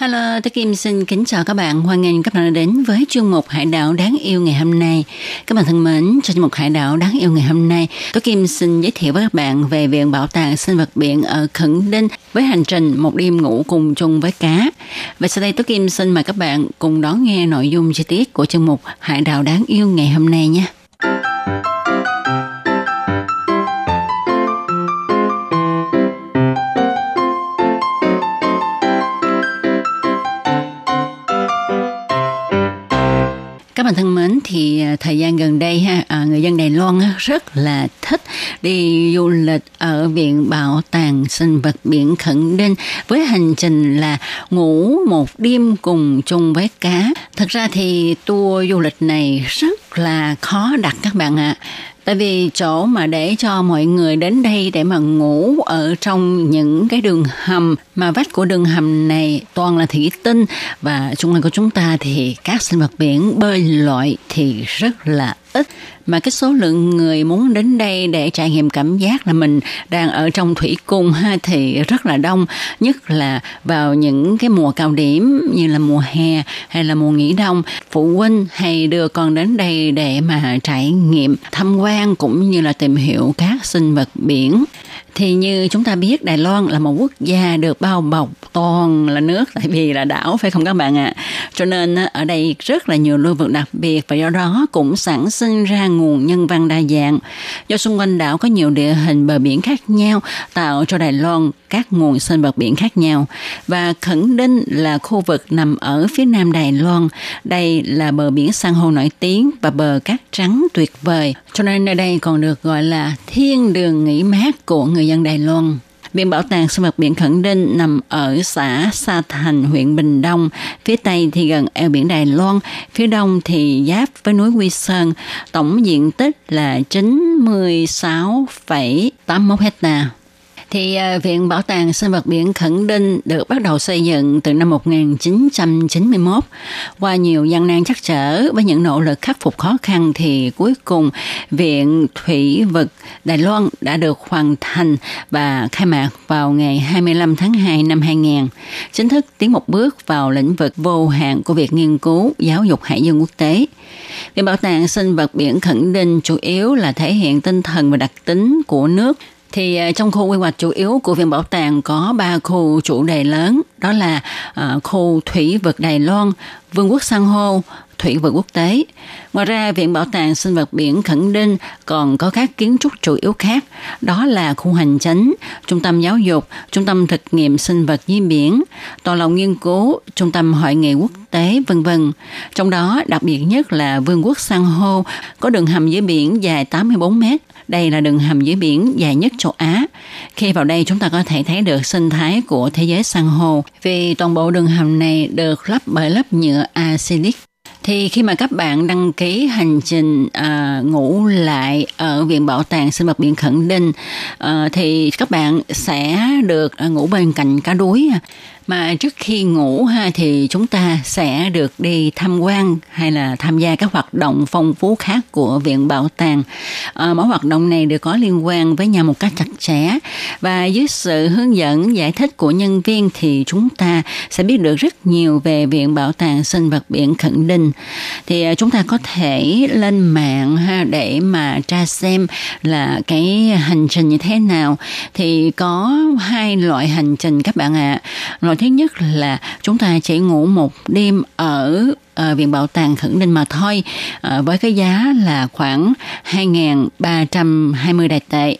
Hello, tôi Kim xin kính chào các bạn. Hoan nghênh các bạn đã đến với chuyên mục Hải đảo đáng yêu ngày hôm nay. Các bạn thân mến, trong chuyên mục Hải đảo đáng yêu ngày hôm nay, tôi Kim xin giới thiệu với các bạn về Viện Bảo tàng Sinh vật biển ở Khẩn Đinh với hành trình một đêm ngủ cùng chung với cá. Và sau đây tôi Kim xin mời các bạn cùng đón nghe nội dung chi tiết của chương mục Hải đảo đáng yêu ngày hôm nay nhé. Bạn thân mến, thì à, thời gian gần đây ha, à, người dân Đài Loan rất là thích đi du lịch ở Viện Bảo tàng Sinh vật biển Khẩn Đinh với hành trình là ngủ một đêm cùng chung với cá. Thật ra thì tour du lịch này rất là khó đặt các bạn ạ. À Tại vì chỗ mà để cho mọi người đến đây để mà ngủ ở trong những cái đường hầm mà vách của đường hầm này toàn là thủy tinh và chung quanh của chúng ta thì các sinh vật biển bơi lội thì rất là ít mà cái số lượng người muốn đến đây để trải nghiệm cảm giác là mình đang ở trong thủy cung ha, thì rất là đông nhất là vào những cái mùa cao điểm như là mùa hè hay là mùa nghỉ đông, phụ huynh hay đưa con đến đây để mà trải nghiệm, tham quan cũng như là tìm hiểu các sinh vật biển thì như chúng ta biết, Đài Loan là một quốc gia được bao bọc toàn là nước, tại vì là đảo, phải không các bạn ạ à? cho nên ở đây rất là nhiều lưu vực đặc biệt và do đó cũng sản sinh ra nguồn nhân văn đa dạng. Do xung quanh đảo có nhiều địa hình bờ biển khác nhau, tạo cho Đài Loan các nguồn sinh vật biển khác nhau. Và Khẩn định là khu vực nằm ở phía nam Đài Loan. Đây là bờ biển san hô nổi tiếng và bờ cát trắng tuyệt vời. Cho nên nơi đây còn được gọi là thiên đường nghỉ mát của người dân Đài Loan. Viện Bảo tàng Sinh vật biển Khẩn Đinh nằm ở xã Sa Thành, huyện Bình Đông. Phía Tây thì gần eo biển Đài Loan, phía Đông thì giáp với núi Quy Sơn. Tổng diện tích là 96,81 hectare thì à, Viện Bảo tàng Sinh vật biển Khẩn Đinh được bắt đầu xây dựng từ năm 1991. Qua nhiều gian nan chắc trở, với những nỗ lực khắc phục khó khăn thì cuối cùng Viện Thủy vực Đài Loan đã được hoàn thành và khai mạc vào ngày 25 tháng 2 năm 2000. Chính thức tiến một bước vào lĩnh vực vô hạn của việc nghiên cứu giáo dục hải dương quốc tế. Viện Bảo tàng Sinh vật biển Khẩn Đinh chủ yếu là thể hiện tinh thần và đặc tính của nước thì ờ, trong khu quy hoạch chủ yếu của viện bảo tàng có ba khu chủ đề lớn đó là ờ, khu thủy vực Đài Loan, vương quốc san hô, thủy vực quốc tế. Ngoài ra, Viện Bảo tàng Sinh vật biển Khẩn định còn có các kiến trúc chủ yếu khác, đó là khu hành chánh, trung tâm giáo dục, trung tâm thực nghiệm sinh vật dưới biển, tòa lầu nghiên cứu, trung tâm hội nghị quốc tế, vân vân. Trong đó, đặc biệt nhất là Vương quốc San hô có đường hầm dưới biển dài 84 mét, đây là đường hầm dưới biển dài nhất châu Á. Khi vào đây chúng ta có thể thấy được sinh thái của thế giới san hô vì toàn bộ đường hầm này được lắp bởi lớp nhựa acrylic. thì khi mà các bạn đăng ký hành trình à, ngủ lại ở viện bảo tàng sinh vật biển khẩn đinh à, thì các bạn sẽ được à, ngủ bên cạnh cá đuối mà trước khi ngủ ha thì chúng ta sẽ được đi tham quan hay là tham gia các hoạt động phong phú khác của viện bảo tàng à, mỗi hoạt động này đều có liên quan với nhau một cách chặt chẽ và dưới sự hướng dẫn giải thích của nhân viên thì chúng ta sẽ biết được rất nhiều về viện bảo tàng sinh vật biển khẩn Đình. thì ờ, chúng ta có thể lên mạng ha để mà tra xem là cái hành trình như thế nào thì có hai loại hành trình các bạn ạ à. loại thứ nhất là chúng ta chỉ ngủ một đêm ở uh, viện bảo tàng khẩn ninh mà thôi uh, với cái giá là khoảng 2.320 đại tệ.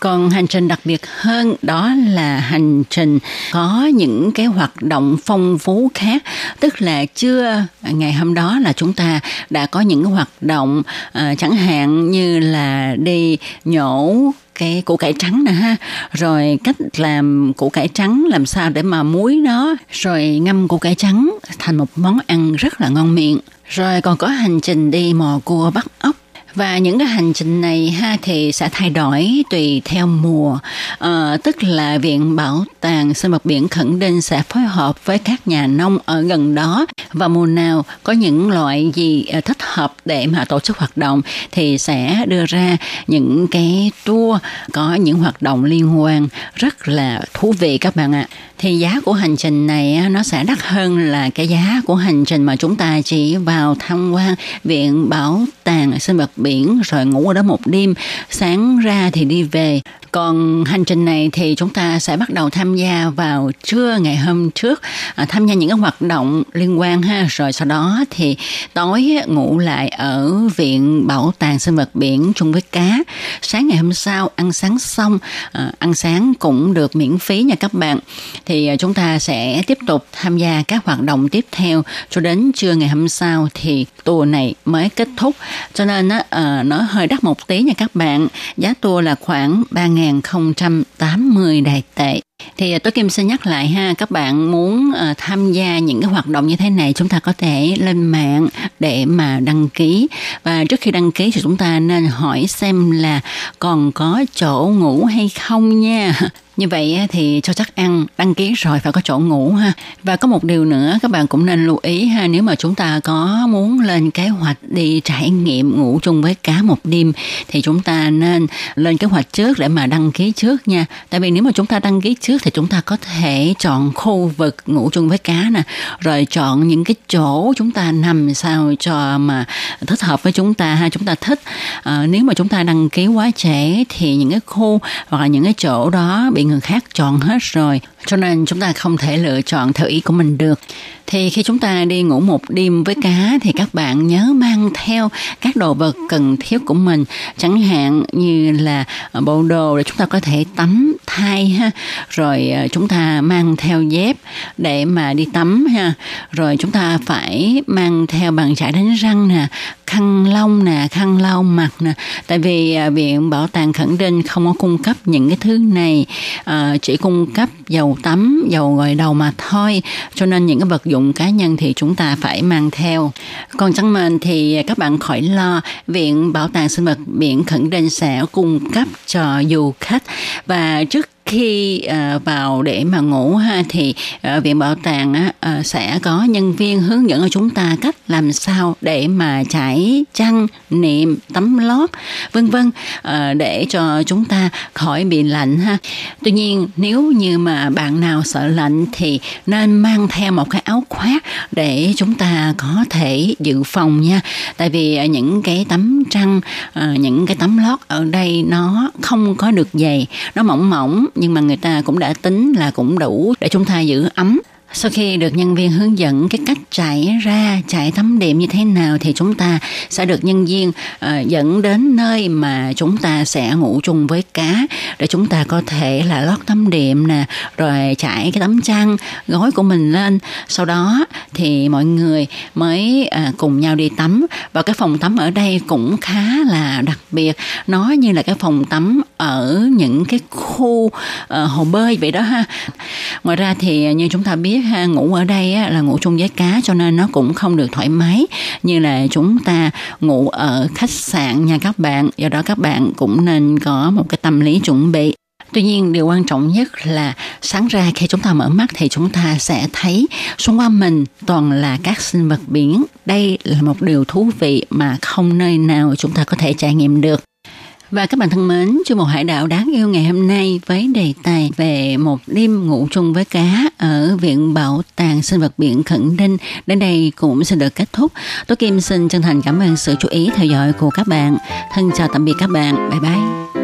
Còn hành trình đặc biệt hơn đó là hành trình có những cái hoạt động phong phú khác tức là chưa ờ, ngày hôm đó là chúng ta đã có những hoạt động uh, chẳng hạn như là đi nhổ cái củ cải trắng nè ha. Rồi cách làm củ cải trắng làm sao để mà muối nó. Rồi ngâm củ cải trắng thành một món ăn rất là ngon miệng. Rồi còn có hành trình đi mò cua bắt ốc. Và những cái hành trình này ha thì sẽ thay đổi tùy theo mùa. À, tức là viện bảo tàng sinh vật biển khẩn định sẽ phối hợp với các nhà nông ở gần đó. Và mùa nào có những loại gì ờ, thích hợp để mà tổ chức hoạt động thì sẽ đưa ra những cái tour có những hoạt động liên quan. Rất là thú vị các bạn ạ. Thì giá của hành trình này nó sẽ đắt hơn là cái giá của hành trình mà chúng ta chỉ vào tham quan viện bảo tàng sinh vật biển rồi ngủ ở đó một đêm. Sáng ra thì đi về còn hành trình này thì chúng ta sẽ bắt đầu tham gia vào trưa ngày hôm trước. À, tham gia những cái hoạt động liên quan ha. Rồi sau đó thì tối ngủ lại ở viện bảo tàng sinh vật biển chung với cá. Sáng ngày hôm sau ăn sáng xong à, ăn sáng cũng được miễn phí nha các bạn. Thì à, chúng ta sẽ tiếp tục tham gia các hoạt động tiếp theo. Cho đến trưa ngày hôm sau thì tour này mới kết thúc. Cho nên á, à, nó hơi đắt một tí nha các bạn. Giá tour là khoảng 3.080 đài tệ thì ờ, tôi Kim xin nhắc lại ha, các bạn muốn uh, tham gia những cái hoạt động như thế này chúng ta có thể lên mạng để mà đăng ký và trước khi đăng ký thì chúng ta nên hỏi xem là còn có chỗ ngủ hay không nha. Như vậy thì cho chắc ăn đăng ký rồi phải có chỗ ngủ ha. Và có một điều nữa các bạn cũng nên lưu ý ha, nếu mà chúng ta có muốn lên kế hoạch đi trải nghiệm ngủ chung với cá một đêm thì chúng ta nên lên kế hoạch trước để mà đăng ký trước nha. Tại vì nếu mà chúng ta đăng ký trước thì chúng ta có thể chọn khu vực ngủ chung với cá nè, rồi chọn những cái chỗ chúng ta nằm sao cho mà thích hợp với chúng ta ha, chúng ta thích. À, nếu mà chúng ta đăng ký quá trễ thì những cái khu hoặc là những cái chỗ đó bị người khác chọn hết rồi cho nên chúng ta không thể lựa chọn theo ý của mình được thì khi chúng ta đi ngủ một đêm với cá thì các bạn nhớ mang theo các đồ vật cần thiết của mình. Chẳng hạn như là ờ, bộ đồ để chúng ta có thể tắm thay ha. Rồi ờ, chúng ta mang theo dép để mà đi tắm ha. Rồi chúng ta phải mang theo bàn chải đánh răng nè khăn lông nè khăn lau mặt nè. Tại vì à, viện bảo tàng khẳng định không có cung cấp những cái thứ này. À, chỉ cung cấp dầu tắm dầu gội đầu mà thôi. Cho nên những cái vật dụng cá nhân thì chúng ta phải mang theo. Còn chẳng mền thì các bạn khỏi lo viện bảo tàng sinh vật biển khẩn định sẽ cung cấp cho du khách. Và trước khi ờ, vào để mà ngủ ha, thì ờ, viện bảo tàng ờ, sẽ có nhân viên hướng dẫn cho chúng ta cách làm sao để mà trải chăn niệm tấm lót, vân vân để cho chúng ta khỏi bị lạnh ha. Tuy nhiên, nếu như mà bạn nào sợ lạnh thì nên mang theo một cái áo khoác để chúng ta có thể dự phòng nha. Tại vì những cái tấm trăng những cái tấm lót ở đây nó không có được dày, nó mỏng mỏng nhưng mà người ta cũng đã tính là cũng đủ để chúng ta giữ ấm sau khi được nhân viên hướng dẫn cái cách chạy ra chạy tắm đệm như thế nào thì chúng ta sẽ được nhân viên uh, dẫn đến nơi mà chúng ta sẽ ngủ chung với cá để chúng ta có thể là lót tắm đệm nè rồi trải cái tấm chăn gối của mình lên. Sau đó thì mọi người mới uh, cùng nhau đi tắm. Và cái phòng tắm ở đây cũng khá là đặc biệt. Nó như là cái phòng tắm ở những cái khu uh, hồ bơi vậy đó ha. Ngoài ra thì như chúng ta biết ha, ngủ ở đây á, là ngủ chung với cá cho nên nó cũng không được thoải mái như là chúng ta ngủ ở khách sạn nha các bạn do đó các bạn cũng nên có một cái tâm lý chuẩn bị Tuy nhiên điều quan trọng nhất là sáng ra khi chúng ta mở mắt thì chúng ta sẽ thấy xung quanh mình toàn là các sinh vật biển. Đây là một điều thú vị mà không nơi nào chúng ta có thể trải nghiệm được. Và các bạn thân mến, chương một hải đảo đáng yêu ngày hôm nay với đề tài về một đêm ngủ chung với cá ở Viện Bảo tàng Sinh vật biển Khẩn Đinh đến đây cũng sẽ được kết thúc. Tôi Kim xin chân thành cảm ơn sự chú ý theo dõi của các bạn. Thân chào tạm biệt các bạn. Bye bye.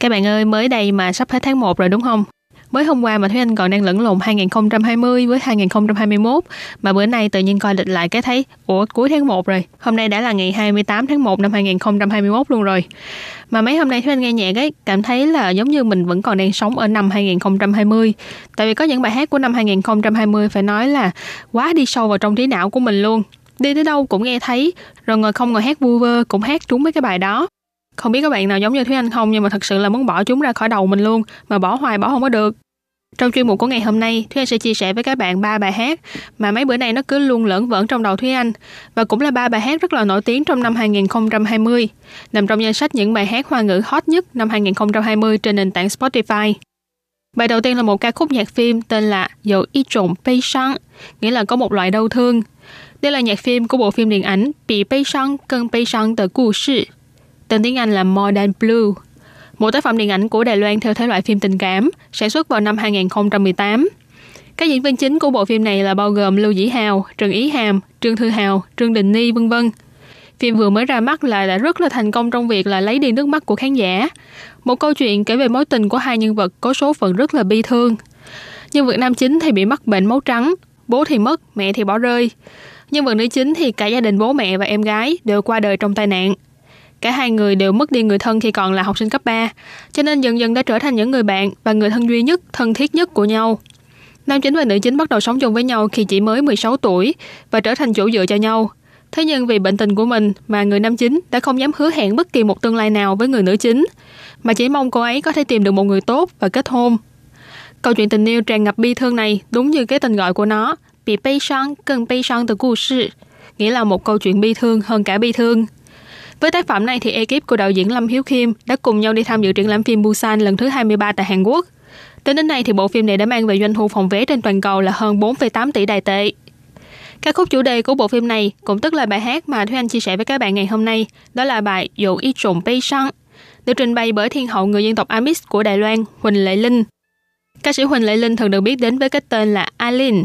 Các bạn ơi, mới đây mà sắp hết tháng 1 rồi đúng không? Mới hôm qua mà Thúy Anh còn đang lẫn lộn 2020 với 2021 mà bữa nay tự nhiên coi lịch lại cái thấy ủa cuối tháng 1 rồi. Hôm nay đã là ngày 28 tháng 1 năm 2021 luôn rồi. Mà mấy hôm nay Thúy Anh nghe nhạc ấy cảm thấy là giống như mình vẫn còn đang sống ở năm 2020. Tại vì có những bài hát của năm 2020 phải nói là quá đi sâu vào trong trí não của mình luôn đi tới đâu cũng nghe thấy rồi ngồi không ngồi hát vu vơ cũng hát trúng mấy cái bài đó không biết các bạn nào giống như Thúy Anh không nhưng mà thật sự là muốn bỏ chúng ra khỏi đầu mình luôn mà bỏ hoài bỏ không có được trong chuyên mục của ngày hôm nay, Thúy Anh sẽ chia sẻ với các bạn ba bài hát mà mấy bữa nay nó cứ luôn lẫn vẫn trong đầu Thúy Anh và cũng là ba bài hát rất là nổi tiếng trong năm 2020, nằm trong danh sách những bài hát hoa ngữ hot nhất năm 2020 trên nền tảng Spotify. Bài đầu tiên là một ca khúc nhạc phim tên là Dầu Y Trộn Pây Sang, nghĩa là có một loại đau thương. Đây là nhạc phim của bộ phim điện ảnh Bị Pây Sang Cân Pây Sang Tờ Cụ Sư Tên tiếng Anh là More Than Blue. Một tác phẩm điện ảnh của Đài Loan theo thể loại phim tình cảm, sản xuất vào năm 2018. Các diễn viên chính của bộ phim này là bao gồm Lưu Dĩ Hào, Trần Ý Hàm, Trương Thư Hào, Trương Đình Ni, vân vân. Phim vừa mới ra mắt là đã rất là thành công trong việc là lấy đi nước mắt của khán giả. Một câu chuyện kể về mối tình của hai nhân vật có số phận rất là bi thương. Nhân vật nam chính thì bị mắc bệnh máu trắng, bố thì mất, mẹ thì bỏ rơi. Nhân vật nữ chính thì cả gia đình bố mẹ và em gái đều qua đời trong tai nạn. Cả hai người đều mất đi người thân khi còn là học sinh cấp 3, cho nên dần dần đã trở thành những người bạn và người thân duy nhất, thân thiết nhất của nhau. Nam chính và nữ chính bắt đầu sống chung với nhau khi chỉ mới 16 tuổi và trở thành chỗ dựa cho nhau. Thế nhưng vì bệnh tình của mình mà người nam chính đã không dám hứa hẹn bất kỳ một tương lai nào với người nữ chính, mà chỉ mong cô ấy có thể tìm được một người tốt và kết hôn. Câu chuyện tình yêu tràn ngập bi thương này đúng như cái tên gọi của nó, bị bay sang cần bay sang từ 故事, nghĩa là một câu chuyện bi thương hơn cả bi thương. Với tác phẩm này thì ekip của đạo diễn Lâm Hiếu Khiêm đã cùng nhau đi tham dự triển lãm phim Busan lần thứ 23 tại Hàn Quốc. tính đến nay thì bộ phim này đã mang về doanh thu phòng vé trên toàn cầu là hơn 4,8 tỷ đài tệ. Ca khúc chủ đề của bộ phim này cũng tức là bài hát mà Thúy Anh chia sẻ với các bạn ngày hôm nay, đó là bài Dụ Y Trộn Bay Sang, được trình bày bởi thiên hậu người dân tộc Amis của Đài Loan, Huỳnh Lệ Linh. Ca sĩ Huỳnh Lệ Linh thường được biết đến với cái tên là Alin.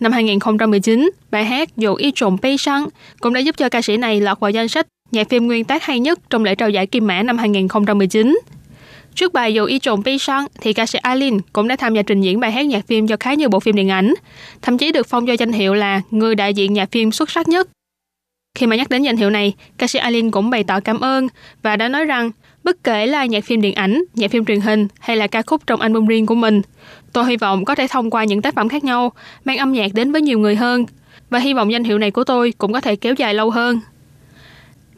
Năm 2019, bài hát Dụ Y Trộn Bay Sang cũng đã giúp cho ca sĩ này lọt vào danh sách nhạc phim nguyên tác hay nhất trong lễ trao giải Kim Mã năm 2019. Trước bài Dù y trộn pi sang thì ca sĩ Alin cũng đã tham gia trình diễn bài hát nhạc phim cho khá nhiều bộ phim điện ảnh, thậm chí được phong cho danh hiệu là người đại diện nhạc phim xuất sắc nhất. Khi mà nhắc đến danh hiệu này, ca sĩ Alin cũng bày tỏ cảm ơn và đã nói rằng bất kể là nhạc phim điện ảnh, nhạc phim truyền hình hay là ca khúc trong album riêng của mình, tôi hy vọng có thể thông qua những tác phẩm khác nhau mang âm nhạc đến với nhiều người hơn và hy vọng danh hiệu này của tôi cũng có thể kéo dài lâu hơn.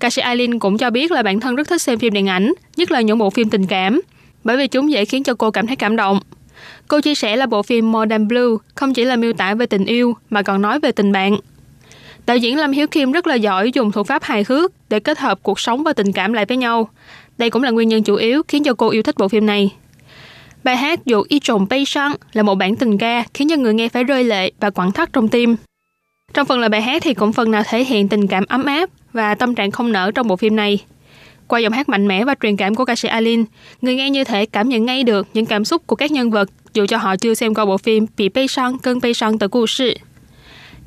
Ca sĩ Eileen cũng cho biết là bản thân rất thích xem phim điện ảnh, nhất là những bộ phim tình cảm, bởi vì chúng dễ khiến cho cô cảm thấy cảm động. Cô chia sẻ là bộ phim Modern Blue không chỉ là miêu tả về tình yêu mà còn nói về tình bạn. Đạo diễn Lâm Hiếu Kim rất là giỏi dùng thủ pháp hài hước để kết hợp cuộc sống và tình cảm lại với nhau. Đây cũng là nguyên nhân chủ yếu khiến cho cô yêu thích bộ phim này. Bài hát Dù Y Trồn Bay Sang là một bản tình ca khiến cho người nghe phải rơi lệ và quặn thắt trong tim. Trong phần lời bài hát thì cũng phần nào thể hiện tình cảm ấm áp và tâm trạng không nở trong bộ phim này. Qua giọng hát mạnh mẽ và truyền cảm của ca sĩ Alin, người nghe như thể cảm nhận ngay được những cảm xúc của các nhân vật dù cho họ chưa xem qua bộ phim Bị Bay Sang Cơn Bay Sang Tờ 故 sự.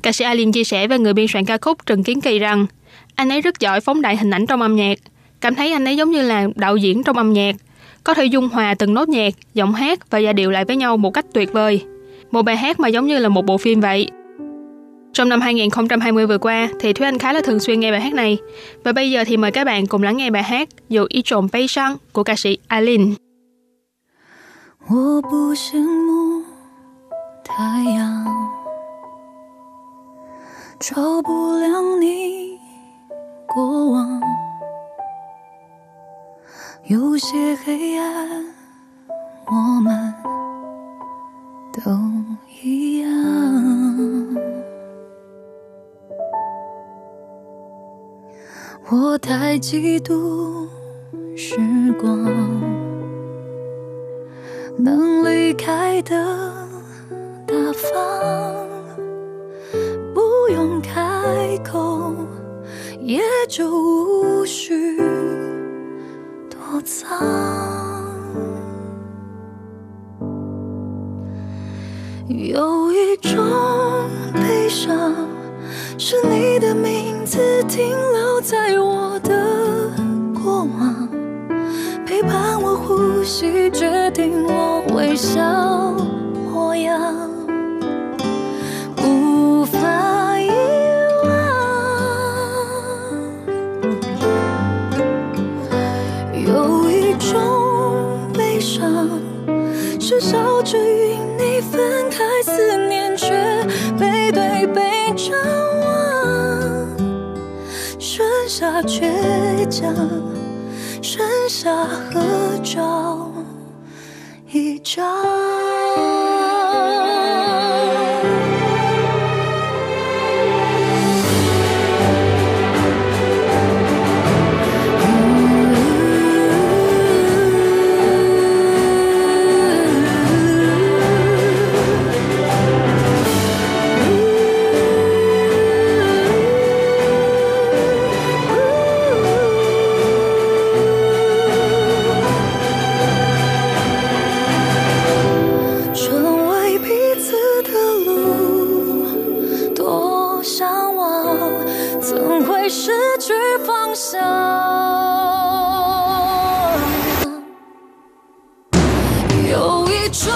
Ca sĩ Alin chia sẻ với người biên soạn ca khúc Trần Kiến Kỳ rằng anh ấy rất giỏi phóng đại hình ảnh trong âm nhạc, cảm thấy anh ấy giống như là đạo diễn trong âm nhạc, có thể dung hòa từng nốt nhạc, giọng hát và giai điệu lại với nhau một cách tuyệt vời. Một bài hát mà giống như là một bộ phim vậy. Trong năm 2020 vừa qua thì Thúy Anh khá là thường xuyên nghe bài hát này. Và bây giờ thì mời các bạn cùng lắng nghe bài hát Dù y trộm bay sang của ca sĩ Alin. 我不羡慕太阳，照不亮你过往。有些黑暗，我们都一样。 我太嫉妒时光，能离开的大方，不用开口，也就无需躲藏。有一种悲伤，是你的名字停留在我呼吸，决定我微笑模样，无法遗忘。有一种悲伤，是笑着与你分开。思念却背对背张望，剩下倔强，剩下合照一中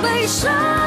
悲伤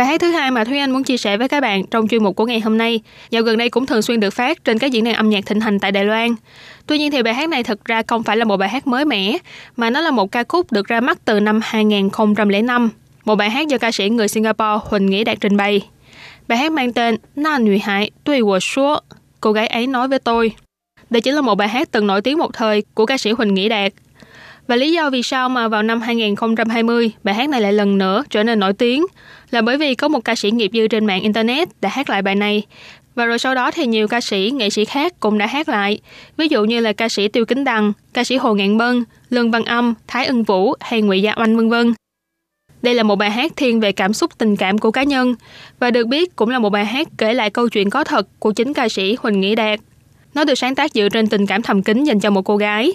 Bài hát thứ hai mà Thúy Anh muốn chia sẻ với các bạn trong chuyên mục của ngày hôm nay, dạo gần đây cũng thường xuyên được phát trên các diễn đàn âm nhạc thịnh hành tại Đài Loan. Tuy nhiên thì bài hát này thực ra không phải là một bài hát mới mẻ, mà nó là một ca khúc được ra mắt từ năm 2005, một bài hát do ca sĩ người Singapore Huỳnh Nghĩa Đạt trình bày. Bài hát mang tên Na Nữ Hải Tuy Wo Shua, cô gái ấy nói với tôi. Đây chính là một bài hát từng nổi tiếng một thời của ca sĩ Huỳnh Nghĩa Đạt. Và lý do vì sao mà vào năm 2020 bài hát này lại lần nữa trở nên nổi tiếng là bởi vì có một ca sĩ nghiệp dư trên mạng Internet đã hát lại bài này. Và rồi sau đó thì nhiều ca sĩ, nghệ sĩ khác cũng đã hát lại. Ví dụ như là ca sĩ Tiêu Kính Đằng, ca sĩ Hồ Ngạn Bân, Lương Văn Âm, Thái Ân Vũ hay Ngụy Gia Oanh vân vân. Đây là một bài hát thiên về cảm xúc tình cảm của cá nhân và được biết cũng là một bài hát kể lại câu chuyện có thật của chính ca sĩ Huỳnh Nghĩa Đạt. Nó được sáng tác dựa trên tình cảm thầm kín dành cho một cô gái.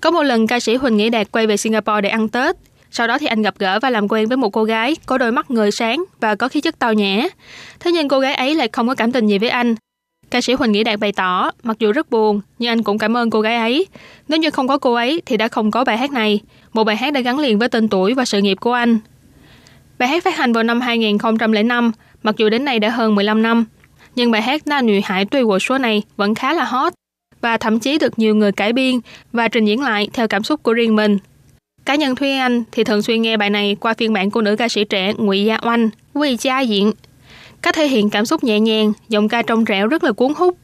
Có một lần ca sĩ Huỳnh Nghĩa Đạt quay về Singapore để ăn Tết sau đó thì anh gặp gỡ và làm quen với một cô gái có đôi mắt người sáng và có khí chất tao nhã. Thế nhưng cô gái ấy lại không có cảm tình gì với anh. Ca sĩ Huỳnh Nghĩa Đạt bày tỏ, mặc dù rất buồn, nhưng anh cũng cảm ơn cô gái ấy. Nếu như không có cô ấy thì đã không có bài hát này, một bài hát đã gắn liền với tên tuổi và sự nghiệp của anh. Bài hát phát hành vào năm 2005, mặc dù đến nay đã hơn 15 năm, nhưng bài hát Na Nữ Hải Tuy Wo số này vẫn khá là hot và thậm chí được nhiều người cải biên và trình diễn lại theo cảm xúc của riêng mình. Cá nhân Thúy Anh thì thường xuyên nghe bài này qua phiên bản của nữ ca sĩ trẻ Ngụy Gia Oanh, Quy Gia Diện. Cách thể hiện cảm xúc nhẹ nhàng, giọng ca trong trẻo rất là cuốn hút.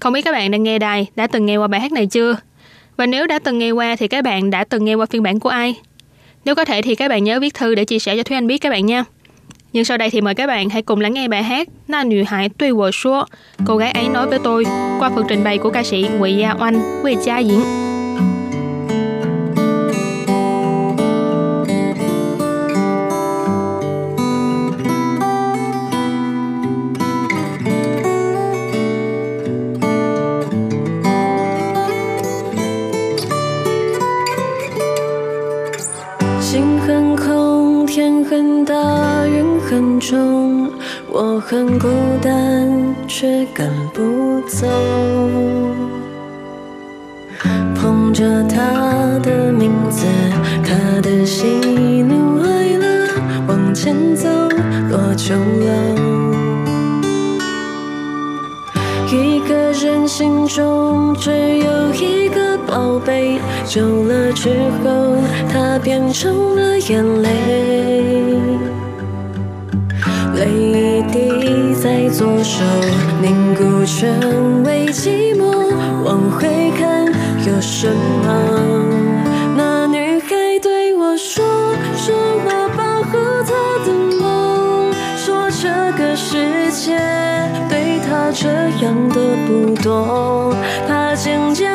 Không biết các bạn đang nghe đài đã từng nghe qua bài hát này chưa? Và nếu đã từng nghe qua thì các bạn đã từng nghe qua phiên bản của ai? Nếu có thể thì các bạn nhớ viết thư để chia sẻ cho Thúy Anh biết các bạn nha. Nhưng sau đây thì mời các bạn hãy cùng lắng nghe bài hát Na Nữ Hải Tuy Wo Shua, cô gái ấy nói với tôi, qua phần trình bày của ca sĩ Ngụy Gia Oanh, Quy Gia Diễn. 中，我很孤单，却赶不走。捧着他的名字，他的喜怒哀乐，往前走，落秋楼。一个人心中只有一个宝贝，久了之后，它变成了眼。泪在左手，凝固成为寂寞。往回看，有什么？那女孩对我说，说我保护她的梦，说这个世界。对她这样的不多，她渐渐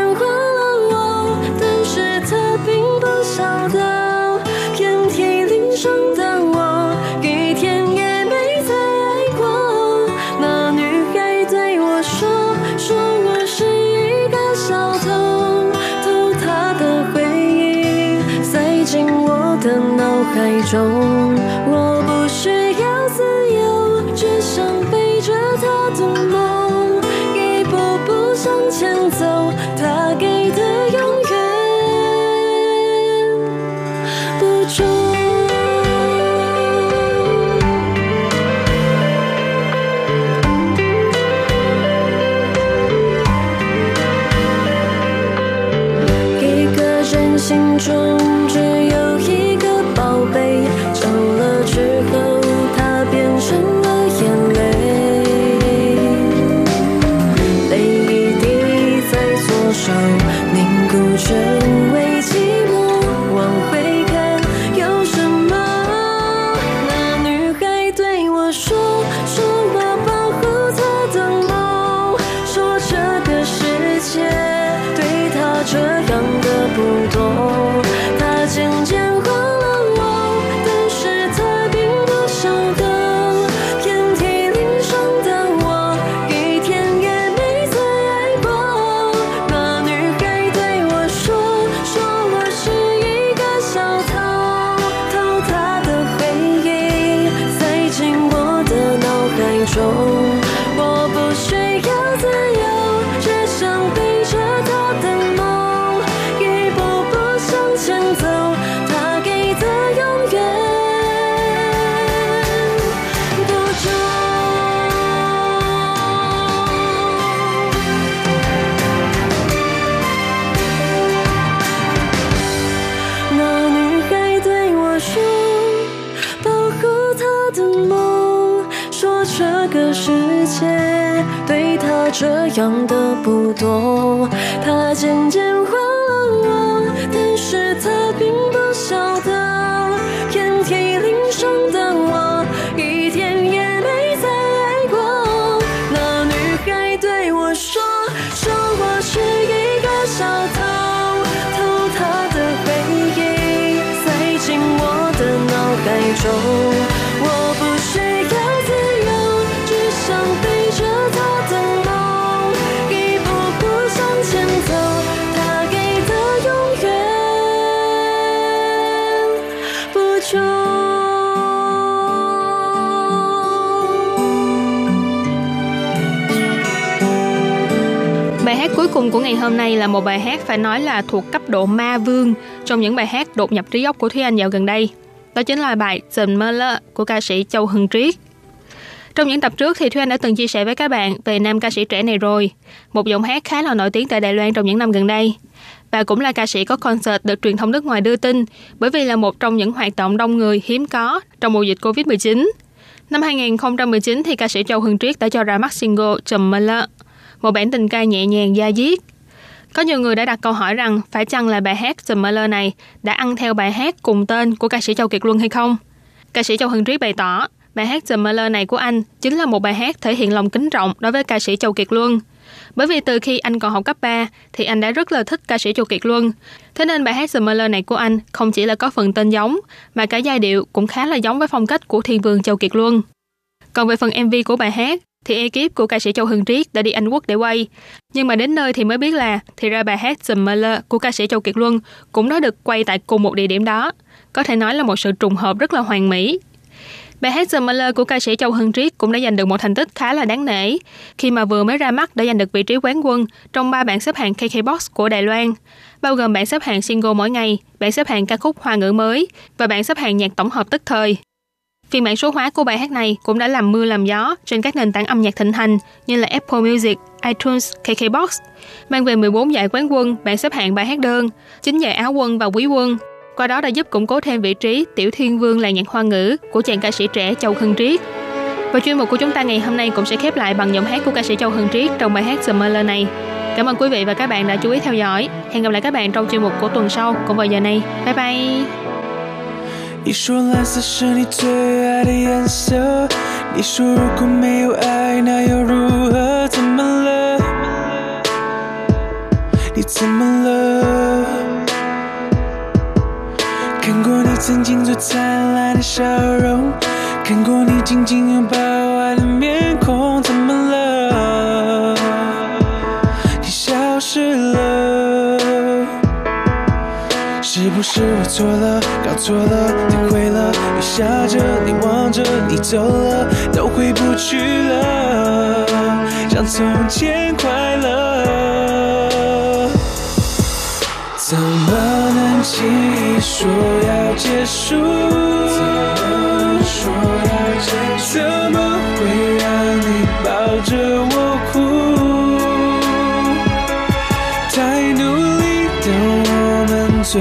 Cùng của ngày hôm nay là một bài hát phải nói là thuộc cấp độ ma vương trong những bài hát đột nhập trí óc của Thúy Anh dạo gần đây. Đó chính là bài Dần Mơ Lơ của ca sĩ Châu Hưng Triết. Trong những tập trước thì Thúy Anh đã từng chia sẻ với các bạn về nam ca sĩ trẻ này rồi. Một giọng hát khá là nổi tiếng tại Đài Loan trong những năm gần đây. Và cũng là ca sĩ có concert được truyền thông nước ngoài đưa tin bởi vì là một trong những hoạt động đông người hiếm có trong mùa dịch Covid-19. Năm 2019 thì ca sĩ Châu Hưng Triết đã cho ra mắt single Trầm Mơ một bản tình ca nhẹ nhàng da diết. Có nhiều người đã đặt câu hỏi rằng phải chăng là bài hát The Miller này đã ăn theo bài hát cùng tên của ca sĩ Châu Kiệt Luân hay không? Ca sĩ Châu Hưng Trí bày tỏ, bài hát The Miller này của anh chính là một bài hát thể hiện lòng kính trọng đối với ca sĩ Châu Kiệt Luân. Bởi vì từ khi anh còn học cấp 3 thì anh đã rất là thích ca sĩ Châu Kiệt Luân. Thế nên bài hát The Miller này của anh không chỉ là có phần tên giống mà cả giai điệu cũng khá là giống với phong cách của thiên vương Châu Kiệt Luân. Còn về phần MV của bài hát thì ekip của ca sĩ Châu Hưng Triết đã đi Anh Quốc để quay. Nhưng mà đến nơi thì mới biết là thì ra bài hát The Miller của ca sĩ Châu Kiệt Luân cũng đã được quay tại cùng một địa điểm đó. Có thể nói là một sự trùng hợp rất là hoàn mỹ. Bài hát The Miller của ca sĩ Châu Hân Triết cũng đã giành được một thành tích khá là đáng nể khi mà vừa mới ra mắt đã giành được vị trí quán quân trong ba bảng xếp hạng KKBOX của Đài Loan, bao gồm bảng xếp hạng single mỗi ngày, bảng xếp hạng ca khúc hoa ngữ mới và bảng xếp hạng nhạc tổng hợp tức thời. Phiên bản số hóa của bài hát này cũng đã làm mưa làm gió trên các nền tảng âm nhạc thịnh hành như là Apple Music, iTunes, KKBox, mang về 14 giải quán quân, bảng xếp hạng bài hát đơn, 9 giải áo quân và quý quân. Qua đó đã giúp củng cố thêm vị trí tiểu thiên vương làng nhạc hoa ngữ của chàng ca sĩ trẻ Châu Hân Triết. Và chuyên mục của chúng ta ngày hôm nay cũng sẽ khép lại bằng giọng hát của ca sĩ Châu Hân Triết trong bài hát The Miller này. Cảm ơn quý vị và các bạn đã chú ý theo dõi. Hẹn gặp lại các bạn trong chuyên mục của tuần sau cũng vào giờ này. Bye bye! 你说蓝色是你最爱的颜色，你说如果没有爱，那又如何？怎么了？你怎么了？看过你曾经最灿烂的笑容，看过你紧紧拥抱不是我错了，搞错了，体会了？雨下着，你望着，你走了，都回不去了，像从前快乐。怎么能轻易说要结束？怎么说要结束？怎么会让你抱着我哭？太努力的我们，最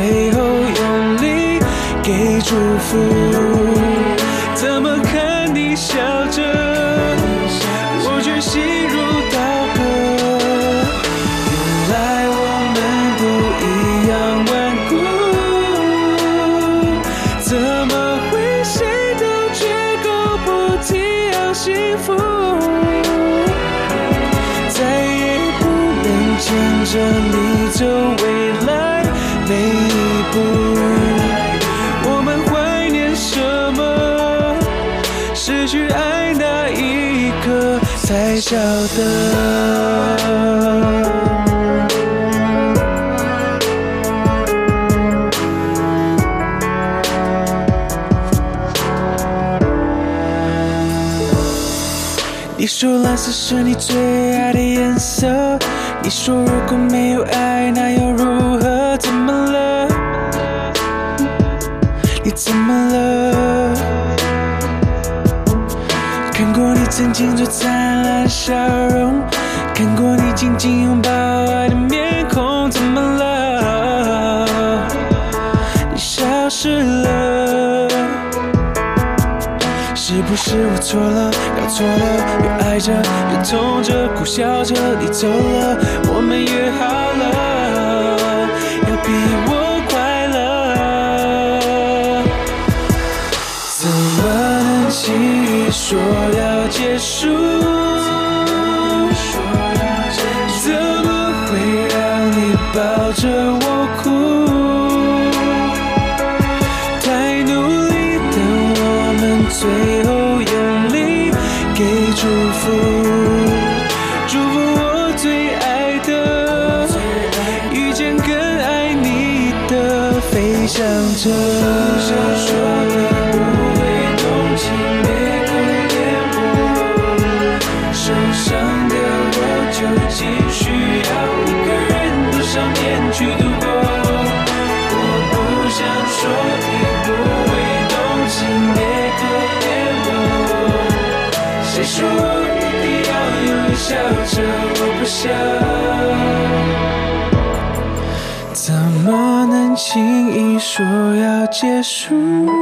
晓得。你说蓝色是你最爱的颜色，你说如果没有爱，那又如何？怎么了？你怎么了？看过你曾经最灿烂笑容，看过你紧紧拥抱爱的面孔，怎么了？你消失了。是不是我错了，搞错了？越爱着，越痛着，苦笑着，你走了，我们约好了，要比我快乐。怎么能轻易说要结束？说要结束？